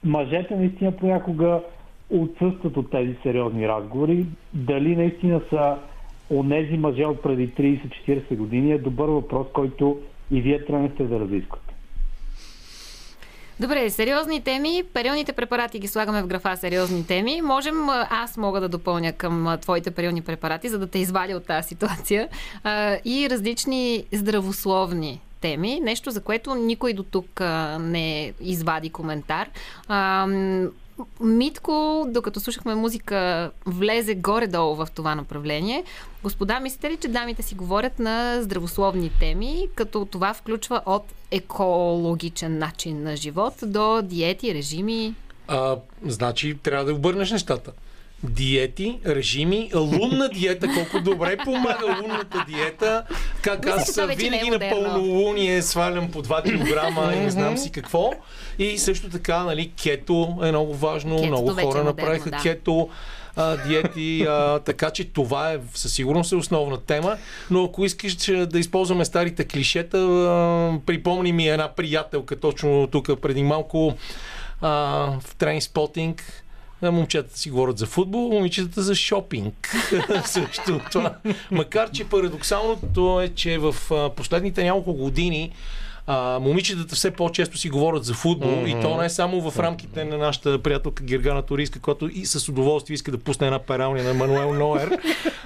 мъжете наистина понякога отсъстват от тези сериозни разговори. Дали наистина са онези мъже от преди 30-40 години е добър въпрос, който и вие тръгнете да разисквате. Добре, сериозни теми. Периодните препарати ги слагаме в графа сериозни теми. Можем, аз мога да допълня към твоите периодни препарати, за да те извадя от тази ситуация. И различни здравословни теми, нещо за което никой до тук не извади коментар. Митко, докато слушахме музика, влезе горе-долу в това направление. Господа, мислите ли, че дамите си говорят на здравословни теми, като това включва от екологичен начин на живот до диети, режими? А, значи трябва да обърнеш нещата. Диети, режими, лунна диета, колко добре помага лунната диета. Как аз вече винаги е на пълнолуние свалям по 2 кг и не знам си какво. И също така, нали, кето е много важно. Кетото много е хора модерно, направиха да. кето а, диети, а, така че това е със сигурност е основна тема, но ако искаш че да използваме старите клишета, а, припомни ми една приятелка точно тук преди малко а, в а, Момчетата си говорят за футбол, момичетата за шопинг. Също това. Макар, че парадоксалното е, че в последните няколко години а, момичетата все по-често си говорят за футбол mm-hmm. и то не е само в рамките на нашата приятелка Гергана Торийска, която и с удоволствие иска да пусне една пералня на Мануел Ноер,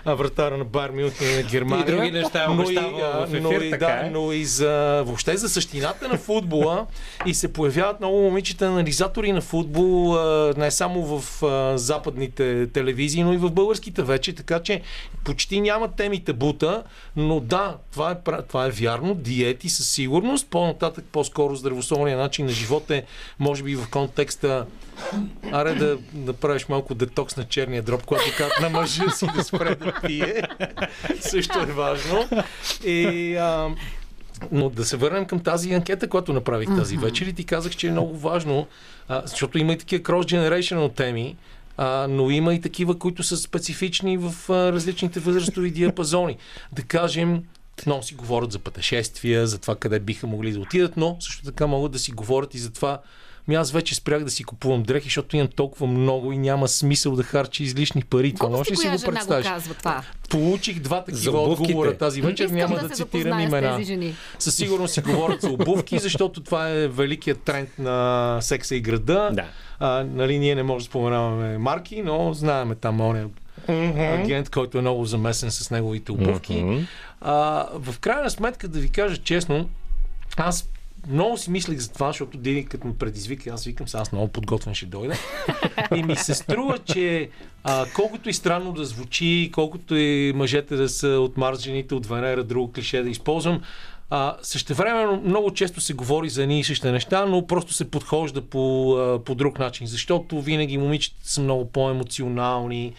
а, вратара на Бар Мюнхен на Германия. И други неща но и, а, в ефир, но и, така да, е. но и за, въобще за същината на футбола и се появяват много момичета анализатори на футбол, а, не само в а, западните телевизии, но и в българските вече, така че почти няма теми табута, но да, това е, това е вярно, диети със сигурност, по-нататък по-скоро здравословния начин на живот е, може би в контекста Аре да, да правиш малко детокс на черния дроб, когато казват на мъжа си да спре да пие. Също е важно. И, а, но да се върнем към тази анкета, която направих тази вечер и ти казах, че е много важно, а, защото има и такива cross-generational теми, а, но има и такива, които са специфични в а, различните възрастови диапазони. Да кажем, много си говорят за пътешествия, за това къде биха могли да отидат, но също така могат да си говорят и за това, Ми аз вече спрях да си купувам дрехи, защото имам толкова много и няма смисъл да харча излишни пари. Това може ли си го жена го представиш? казва това? Получих два такива отговора тази вечер. Искам Няма да да, се цитирам имена. тези жени. Със сигурност си говорят за обувки, защото това е великият тренд на секса и града. Да. А, нали, ние не можем да споменаваме марки, но знаеме там оня агент, който е много замесен с неговите обувки. Мгм. А, в крайна сметка, да ви кажа честно, аз много си мислех за това, защото Дини като ме предизвика, аз викам, сега аз много подготвен ще дойде. И ми се струва, че а, колкото и странно да звучи, колкото и мъжете да са от Марс, жените от Венера, друго клише да използвам, а, същевременно много често се говори за едни и същи неща, но просто се подхожда по, по друг начин, защото винаги момичета са много по-емоционални,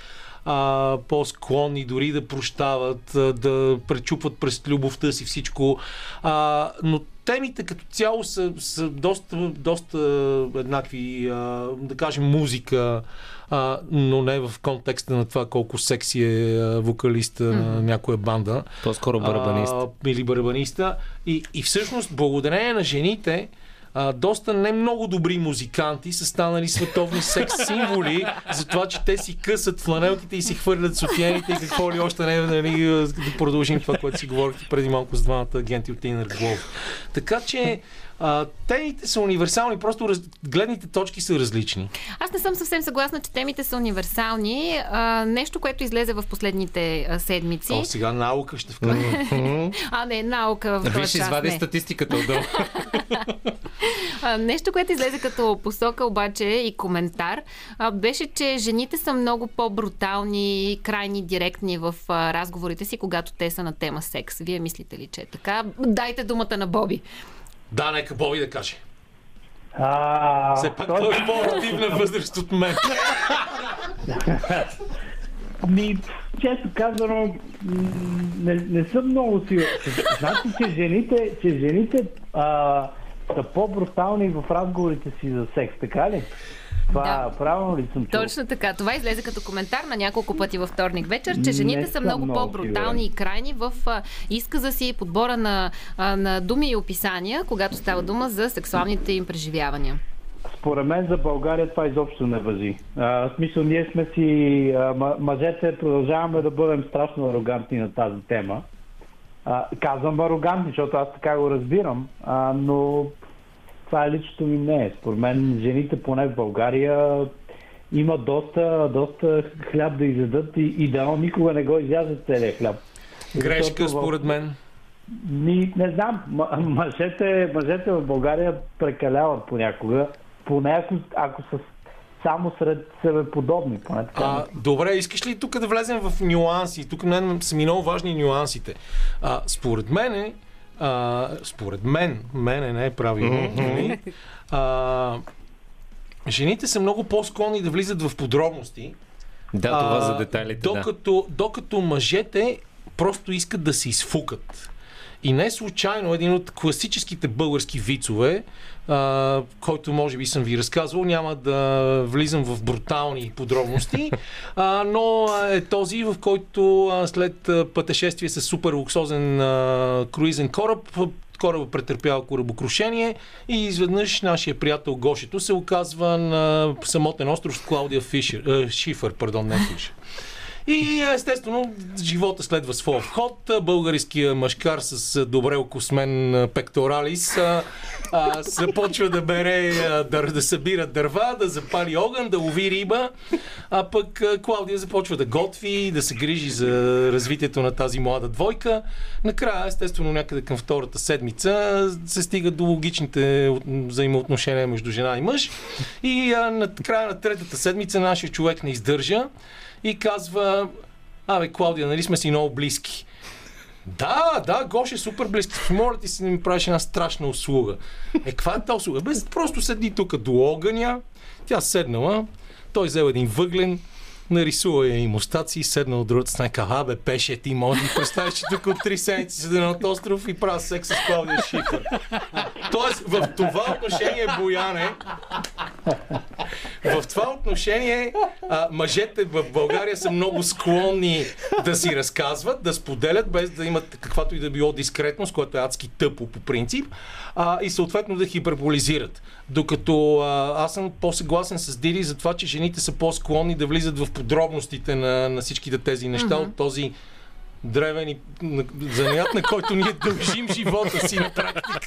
а, по-склонни дори да прощават, а, да пречупват през любовта си всичко. А, но темите като цяло са, са доста, доста еднакви, а, да кажем музика, а, но не в контекста на това колко секси е вокалиста на някоя банда. По-скоро барабанист. А, или барабаниста. И, и всъщност, благодарение на жените, а, доста не много добри музиканти са станали световни секс символи за това, че те си късат фланелките и си хвърлят софиените и какво ли още не, нали, да продължим това, което си говорихте преди малко с двамата агенти от Inner Globe. Така че а, темите са универсални, просто раз... гледните точки са различни. Аз не съм съвсем съгласна, че темите са универсални. А, нещо, което излезе в последните а, седмици. О, сега наука ще вкарам. А, не, наука в Виж, част, извади не. статистиката отдолу. Нещо, което излезе като посока обаче и коментар, а, беше, че жените са много по-брутални и крайни директни в а, разговорите си, когато те са на тема секс. Вие мислите ли, че е така? Дайте думата на Боби. Да, нека Боби да каже. А, Все пак той е по-активна възраст от мен. Ми, често казано, не, не съм много сигурен. Значи, че жените, че жените а, са по-брутални в разговорите си за секс, така ли? Това правилно ли съм чул? Точно така. Това излезе като коментар на няколко пъти във вторник вечер, че Не жените са много много по-брутални и крайни в а, изказа си, подбора на, а, на думи и описания, когато става дума за сексуалните им преживявания. Според мен за България това изобщо не въжи. А, в смисъл, ние сме си, а, мъжете продължаваме да бъдем страшно арогантни на тази тема. А, казвам арогантни, защото аз така го разбирам, а, но това е личното ми мнение. Според мен жените поне в България имат доста, доста хляб да изядат и идеално никога не го изязат целият хляб. Грешка, Защото според мен. Ми, не знам, мъжете, мъжете в България прекаляват понякога, поне ако, ако са само сред себе подобни. Поне така. А, добре, искаш ли тук да влезем в нюанси? Тук мен са ми много важни нюансите. А, според мен, а, според мен, мене не е правилно, нали? а, жените са много по-склонни да влизат в подробности. Да, това а, за детайлите, да. докато, докато мъжете просто искат да се изфукат. И не случайно един от класическите български вицове, а, който може би съм ви разказвал, няма да влизам в брутални подробности, а, но е този, в който а, след пътешествие с супер луксозен а, круизен кораб, кораба претърпява корабокрушение и изведнъж нашия приятел Гошето се оказва на самотен остров с Клаудия Фишер, а, Шифър, пардон, не Фишер. И естествено, живота следва своя вход. Българския мъжкар с добре окосмен пекторалис започва да бере, да, да събира дърва, да запали огън, да лови риба, а пък Клаудия започва да готви, да се грижи за развитието на тази млада двойка. Накрая, естествено, някъде към втората седмица се стига до логичните от- взаимоотношения между жена и мъж. И на края на третата седмица нашия човек не издържа и казва, абе, Клаудия, нали сме си много близки? Да, да, Гош е супер близки. Моля ти си да ми правиш една страшна услуга. Е, каква е тази услуга? Без просто седни тук до огъня, тя седнала, той взел един въглен, нарисува я и мустаци седна от другата страна и казва, абе, пеше, ти може да представиш, че тук от три седмици седа на остров и правя секс с Клаудия Шифър. Тоест, в това отношение, Бояне, в това отношение а, мъжете в България са много склонни да си разказват, да споделят, без да имат каквато и да било дискретност, което е адски тъпо по принцип, а, и съответно да хиперболизират. Докато а, аз съм по-съгласен с Дири за това, че жените са по-склонни да влизат в подробностите на, на всичките тези неща от този древен и на- занаят, на който ние дължим живота си на практика.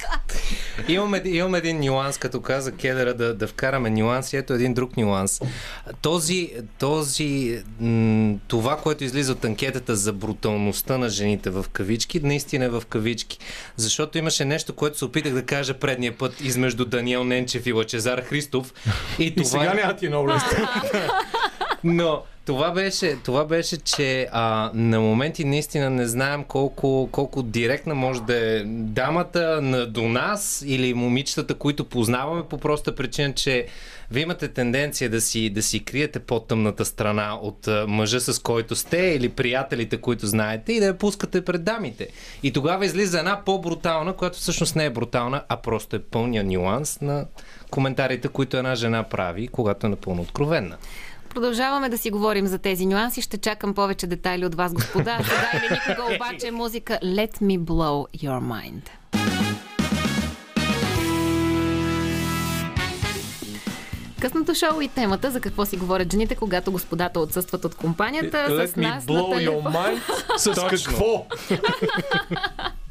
Имаме, имам един нюанс, като каза Кедъра, да, да вкараме нюанс. и Ето един друг нюанс. Този, този, това, което излиза от анкетата за бруталността на жените в кавички, наистина е в кавички. Защото имаше нещо, което се опитах да кажа предния път измежду Даниел Ненчев и Лачезар Христов. И, И това сега няма ти е много лесно. но това беше, това беше че а, на моменти наистина не знаем колко, колко директна може да е дамата на, до нас или момичетата, които познаваме по проста причина, че вие имате тенденция да си, да си криете по-тъмната страна от а, мъжа, с който сте или приятелите, които знаете и да я пускате пред дамите. И тогава излиза една по-брутална, която всъщност не е брутална, а просто е пълния нюанс на коментарите, които една жена прави, когато е напълно откровенна. Продължаваме да си говорим за тези нюанси. Ще чакам повече детайли от вас, господа. Сега или никога обаче музика Let me blow your mind. Късното шоу и темата за какво си говорят жените, когато господата отсъстват от компанията. Let с me нас на blow your mind. С какво?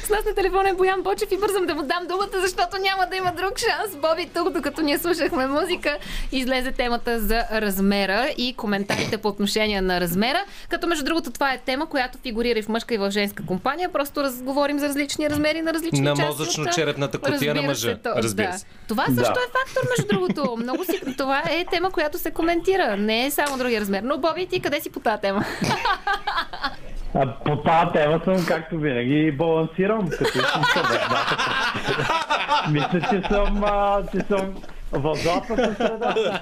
С нас на телефона е Боян Бочев и бързам да му дам думата, защото няма да има друг шанс. Боби тук, докато ние слушахме музика, излезе темата за размера и коментарите по отношение на размера. Като между другото това е тема, която фигурира и в мъжка и в женска компания. Просто разговорим за различни размери на различни На части. от- мозъчно-черепната кутия на мъжа. то- Разбира да. се. Това също Да. е фактор, между другото. Много си, това е тема, която се коментира. Не е само другия размер. Но, Боби, ти къде си по тази тема? А, по тази тема съм, както винаги, балансирам, като съм съвет. Мисля, че съм, а, че съм в златната среда.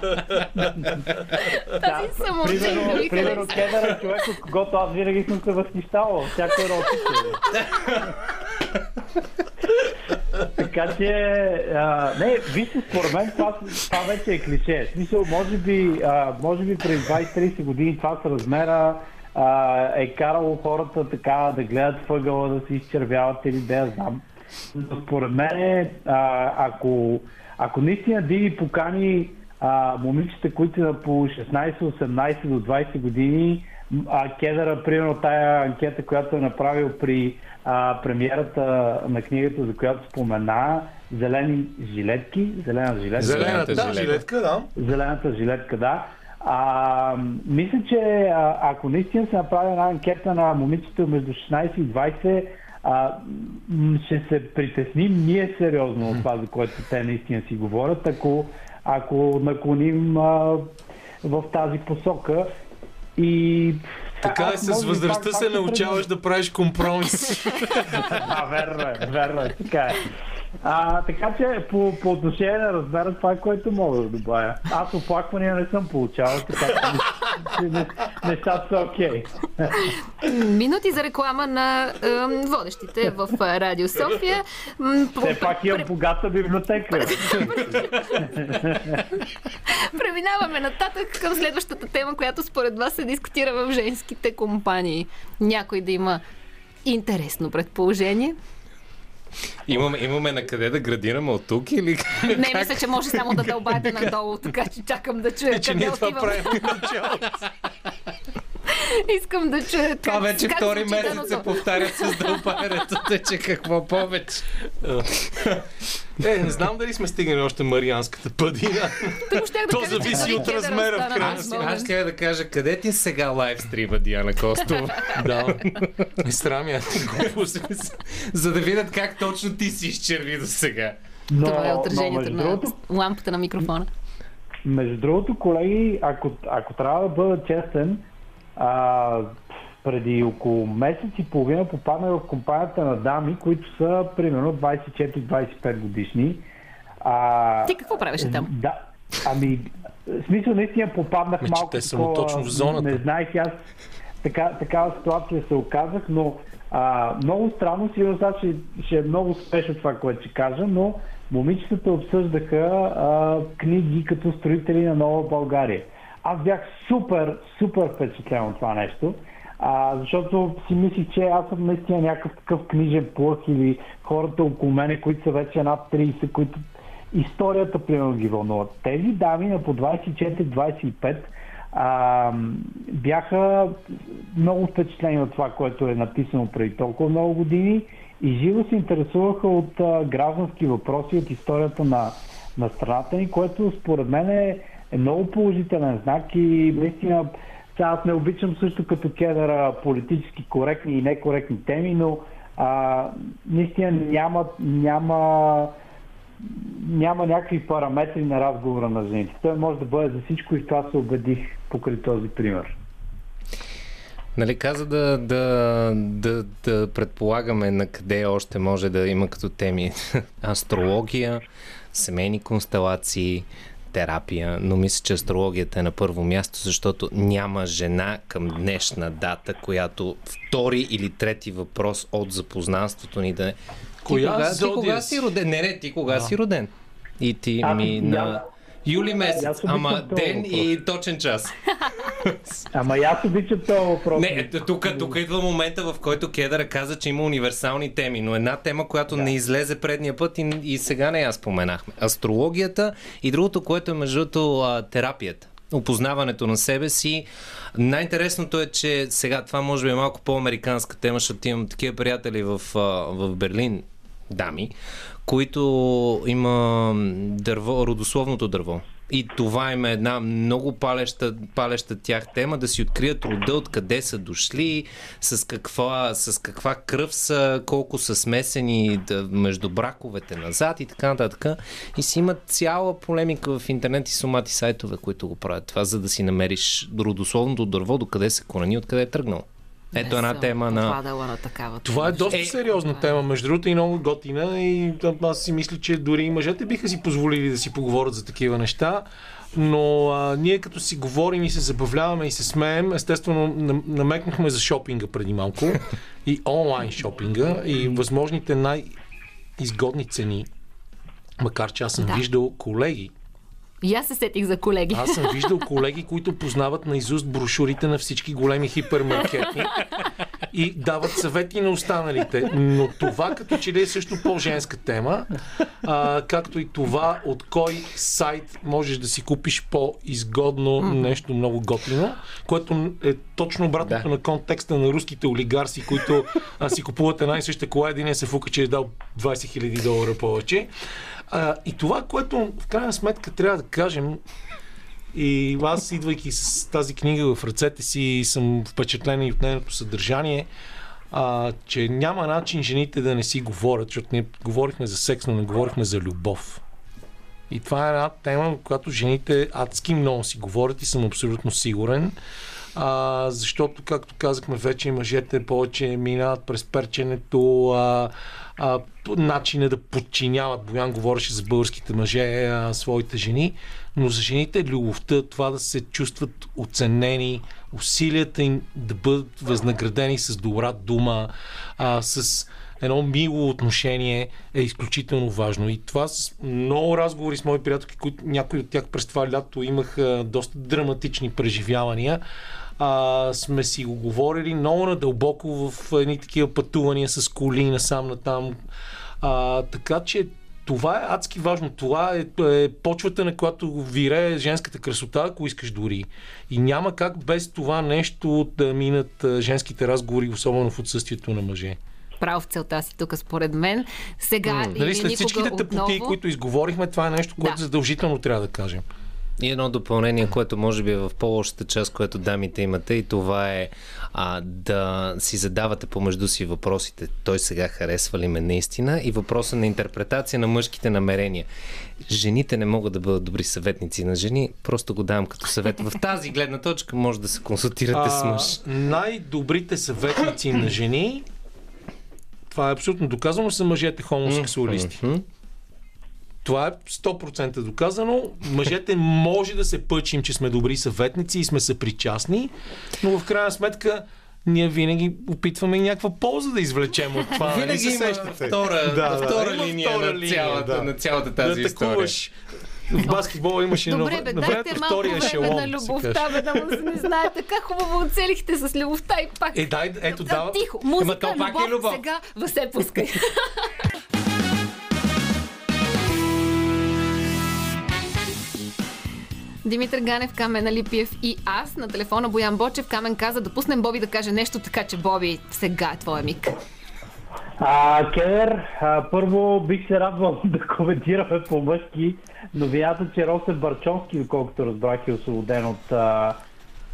Тази примерно, самооценка ми примерно. Кедър е човек, от когото аз винаги съм се възхищавал. Всяка еротика. така че, а, не, вижте, според мен това, това вече е клише. В смисъл, може би, а, може би преди 20-30 години това с размера а, е карало хората така да гледат въгъла, да се изчервяват или да я знам. Но според мен, а, ако, ако наистина Диди покани а, момичета, които са по 16, 18 до 20 години, а Кедъра, примерно тая анкета, която е направил при а, премиерата на книгата, за която спомена, зелени жилетки, зелена жилетка. Зелената да, жилетка, да. Зелената жилетка, да. А, мисля, че а, ако наистина се направи една анкета на момичета между 16 и 20, а, ще се притесним ние сериозно от това, за което те наистина си говорят, ако, ако наклоним а, в тази посока. И Така е, с възрастта се научаваш да правиш компромис. а, верно е, верно е, така е. А, така че по, по отношение на размера, това е което мога да добавя. Аз оплаквания не съм получавал, така че не- нещата са окей. Минути за реклама на ем, водещите в Радио София. Все пак имам богата библиотека. Преминаваме нататък към следващата тема, която според вас се дискутира в женските компании. Някой да има интересно предположение. Имаме, имаме на къде да градираме от тук или Не, мисля, че може само да дълбаете надолу, така че чакам да чуя И че ние това правим. Искам да чуя как, Това вече как втори месец се повтарят с дълбарето, че какво повече. Е, не знам дали сме стигнали още Марианската падина. То зависи от размера, в крайна сметка. Аз ще да кажа, къде ти сега лайв стрима Диана Костова? Да. И срамя. За да видят как точно ти си изчерви до сега. Но, Това е отражението на другото, лампата на микрофона. между другото, колеги, ако, ако трябва да бъда честен, а, преди около месец и половина попаднах в компанията на дами, които са примерно 24-25 годишни. А, Ти какво правеше там? Да. Ами, в смисъл наистина попаднах Ме, че малко те са такова, точно в зоната. Не знаех аз така, такава ситуация се оказах, но а, много странно, сигурно сега ще, ще е много спешно това, което ще кажа, но момичетата обсъждаха а, книги като строители на Нова България. Аз бях супер, супер впечатлен от това нещо, а, защото си мислих, че аз съм наистина някакъв такъв книжен плъх или хората около мене, които са вече над 30, които историята примерно ги вълнуват. Тези дами на по 24-25 а, бяха много впечатлени от това, което е написано преди толкова много години и живо се интересуваха от а, граждански въпроси, от историята на, на страната ни, което според мен е, е много положителен знак и наистина сега аз не обичам също като кедъра политически коректни и некоректни теми, но а, наистина няма, няма няма някакви параметри на разговора на жените. Той може да бъде за всичко и това се убедих покрай този пример. Нали, каза да, да, да, да предполагаме на къде още може да има като теми астрология, семейни констелации, терапия, но мисля, че астрологията е на първо място, защото няма жена към днешна дата, която втори или трети въпрос от запознанството ни да е Коя ти кога, ти кога си? роден? Не, не, ти кога си роден? И ти Ами, ми я- на юли месец, ама ден и точен час. Ама и аз обичам този въпрос. Не, тук, тук идва момента, в който Кедъра каза, че има универсални теми, но една тема, която не излезе предния път и, и сега не я споменахме. Астрологията и другото, което е между терапията. Опознаването на себе си. Най-интересното е, че сега това може би е малко по-американска тема, защото имам такива приятели в, в Берлин, дами, които има дърво, родословното дърво. И това им е една много палеща, палеща тях тема, да си открият рода, откъде са дошли, с каква, с каква кръв са, колко са смесени да, между браковете назад и така нататък. И си имат цяла полемика в интернет и сумати сайтове, които го правят това, за да си намериш родословното дърво, докъде се корени, откъде е тръгнал. Ето една съм тема на... на такава Това е доста Е, сериозна тема, между другото и много готина и аз си мисля, че дори и мъжете биха си позволили да си поговорят за такива неща. Но а, ние като си говорим и се забавляваме и се смеем, естествено нам- намекнахме за шопинга преди малко и онлайн шопинга и възможните най-изгодни цени Макар че аз съм Да. виждал колеги, И аз се сетих за колеги. аз съм виждал колеги, които познават наизуст брошурите на всички големи хипермаркети и дават съвети на останалите. Но това като че ли е също по-женска тема, а, както и това от кой сайт можеш да си купиш по-изгодно нещо много готино, което е точно обратното Да. на контекста на руските олигарси, които а, си купуват една и съща кола, един се фука, че е дал 20 000 долара повече. А, и това, което в крайна сметка трябва да кажем, и аз, идвайки с тази книга в ръцете си, съм впечатлен и от нейното съдържание, а, че няма начин жените да не си говорят, защото ние говорихме за секс, но не говорихме за любов. И това е една тема, която жените адски много си говорят и съм абсолютно сигурен. А, защото, както казахме вече, мъжете повече минават през перченето, а, а, начина да подчиняват. Боян говореше за българските мъже, а, своите жени, но за жените любовта, това да се чувстват оценени, усилията им да бъдат възнаградени с добра дума, а, с едно мило отношение е изключително важно. И това с много разговори с мои приятелки, които някои от тях през това лято имаха доста драматични преживявания, а, сме си го говорили много надълбоко в едни такива пътувания с коли насам натам. А, така че това е адски важно. Това е, е почвата, на която вирее женската красота, ако искаш дори. И няма как без това нещо да минат женските разговори, особено в отсъствието на мъже. Право в целта си тук, според мен. Сега или Нали, след всичките тъпоти, отново... които изговорихме, това е нещо, което Да. задължително трябва да кажем. И едно допълнение, което може би е в по-лошата част, което дамите имате, и това е а, да си задавате помежду си въпросите. Той сега харесва ли ме наистина? И въпроса на интерпретация на мъжките намерения. Жените не могат да бъдат добри съветници на жени, просто го давам като съвет. В тази гледна точка може да се консултирате с мъж. най-добрите съветници на жени, това е абсолютно доказано, са мъжете хомосексуалисти. Това е 100% доказано. Мъжете може да се пъчим, че сме добри съветници и сме съпричастни, но в крайна сметка ние винаги опитваме и някаква полза да извлечем от това. нали Винаги се има сещате? втора, Да, да, втора има линия, втора на, линия, цялата, да. на цялата тази да история. В баскетбола имаше Добре, на, бе, на дайте времето малко втория време ешелон. на любовта, бе, да му се не знаете как хубаво оцелихте с любовта и пак. Е, дай, ето Да, дава. Тихо, музика, то пак е любов, любов. сега въсе пускай. Димитър Ганев, Камен Алипиев и аз на телефона Боян Бочев. Камен каза да пуснем Боби да каже нещо, така че Боби, сега е твоя миг. А, Кедър, а, първо бих се радвал да коментираме по-мъжки новината, че Росен Барчовски, доколкото разбрах, е освободен от а,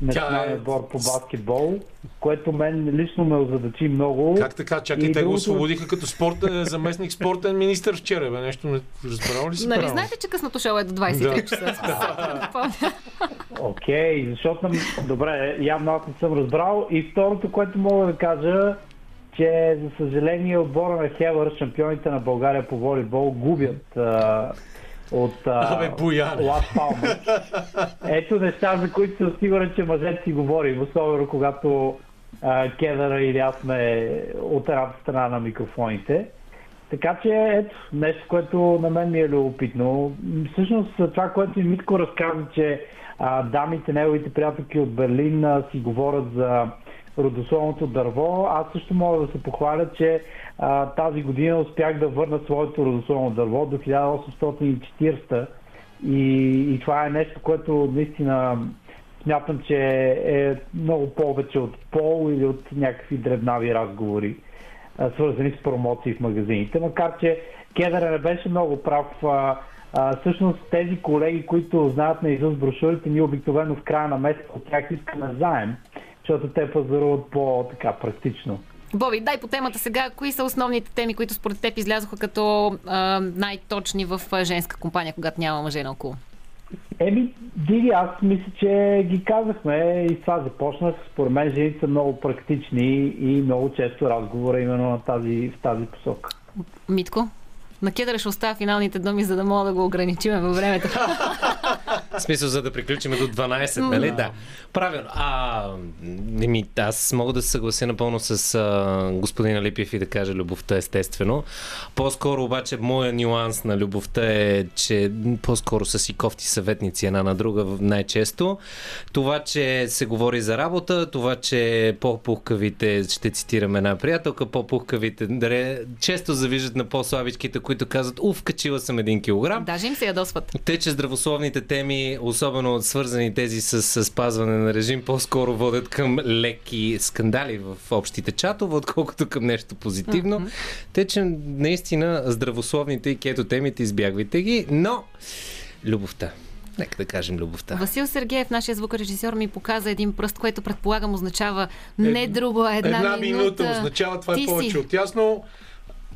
националния е- отбор по баскетбол, което мен лично ме озадачи много. Как така? Чакай, И те го освободиха като спортен, заместник спортен министр вчера, бе. Нещо не разбрал ли си Нали знаете, че късното шоу е до 23 Да. часа? Окей, защото съм... Добре, явно аз не съм разбрал. И второто, което мога да кажа, че за съжаление отбора на Хевър, шампионите на България по волейбол, губят а, от а. Лас Палмас. Ето неща, за които съм сигурен, че мъжете си говорим, особено когато а, Кедъра или аз сме от едната страна на микрофоните. Така че, ето, нещо, което на мен ми е любопитно. Всъщност, това, което и Митко разказа, че а, дамите, неговите приятелки от Берлин а, си говорят за родословното дърво, аз също мога да се похваля, че а, тази година успях да върна своето родословно дърво до 1840 и, и това е нещо, което наистина смятам, че е много повече от пол или от някакви дребнави разговори, а, свързани с промоции в магазините. Макар, че Кедър не беше много прав. А, а, всъщност тези колеги, които знаят на изус брошурите, ние обикновено в края на месец от тях искаме заем, защото те пазаруват по-така практично. Боби, дай по темата сега. Кои са основните теми, които според теб излязоха като а, най-точни в женска компания, когато няма мъже наоколо? Еми, Диди, аз мисля, че ги казахме и с това започнах. Според мен жените са много практични и много често разговора именно на тази, в тази посока. Митко? На Кедъра ще оставя финалните думи, за да мога да го ограничиме във времето. В смисъл, за да приключим до 12, нали? Да. Правилно. А, ми, аз мога да се съглася напълно с а, господин Алипиев и да кажа любовта, естествено. По-скоро обаче моя нюанс на любовта е, че по-скоро са си кофти съветници една на друга най-често. Това, че се говори за работа, това, че по-пухкавите, ще цитирам една приятелка, по-пухкавите често завиждат на по-слабичките, които казват, уф, качила съм един килограм. Даже им се ядосват. Те, че здравословните теми, особено свързани тези с, с спазване на режим, по-скоро водят към леки скандали в общите чатове, отколкото към нещо позитивно. Mm-hmm. Те, че наистина здравословните и кето темите избягвайте ги, но любовта. Нека да кажем любовта. Васил Сергеев, нашия звукорежисьор, ми показа един пръст, което предполагам означава не друго, а една, една минута. минута. означава това Ти е повече си. от ясно.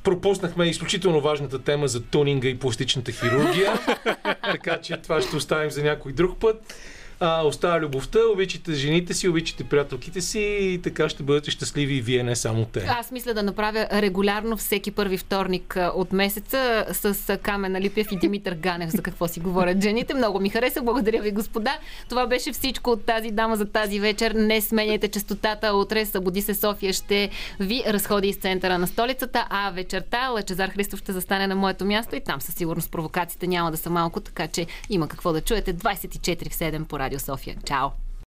Пропуснахме изключително важната тема за тунинга и пластичната хирургия, така че това ще оставим за някой друг път. А, остава любовта, обичате жените си, обичате приятелките си и така ще бъдете щастливи и вие, не само те. Аз мисля да направя регулярно всеки първи вторник от месеца с Камен Алипиев и Димитър Ганев за какво си говорят жените. Много ми хареса. Благодаря ви, господа. Това беше всичко от тази дама за тази вечер. Не сменяйте частотата. Утре Събуди се София ще ви разходи из центъра на столицата, а вечерта Лъчезар Христов ще застане на моето място и там със сигурност провокациите няма да са малко, така че има какво да чуете. 24 в 7 по Радио София. Чао!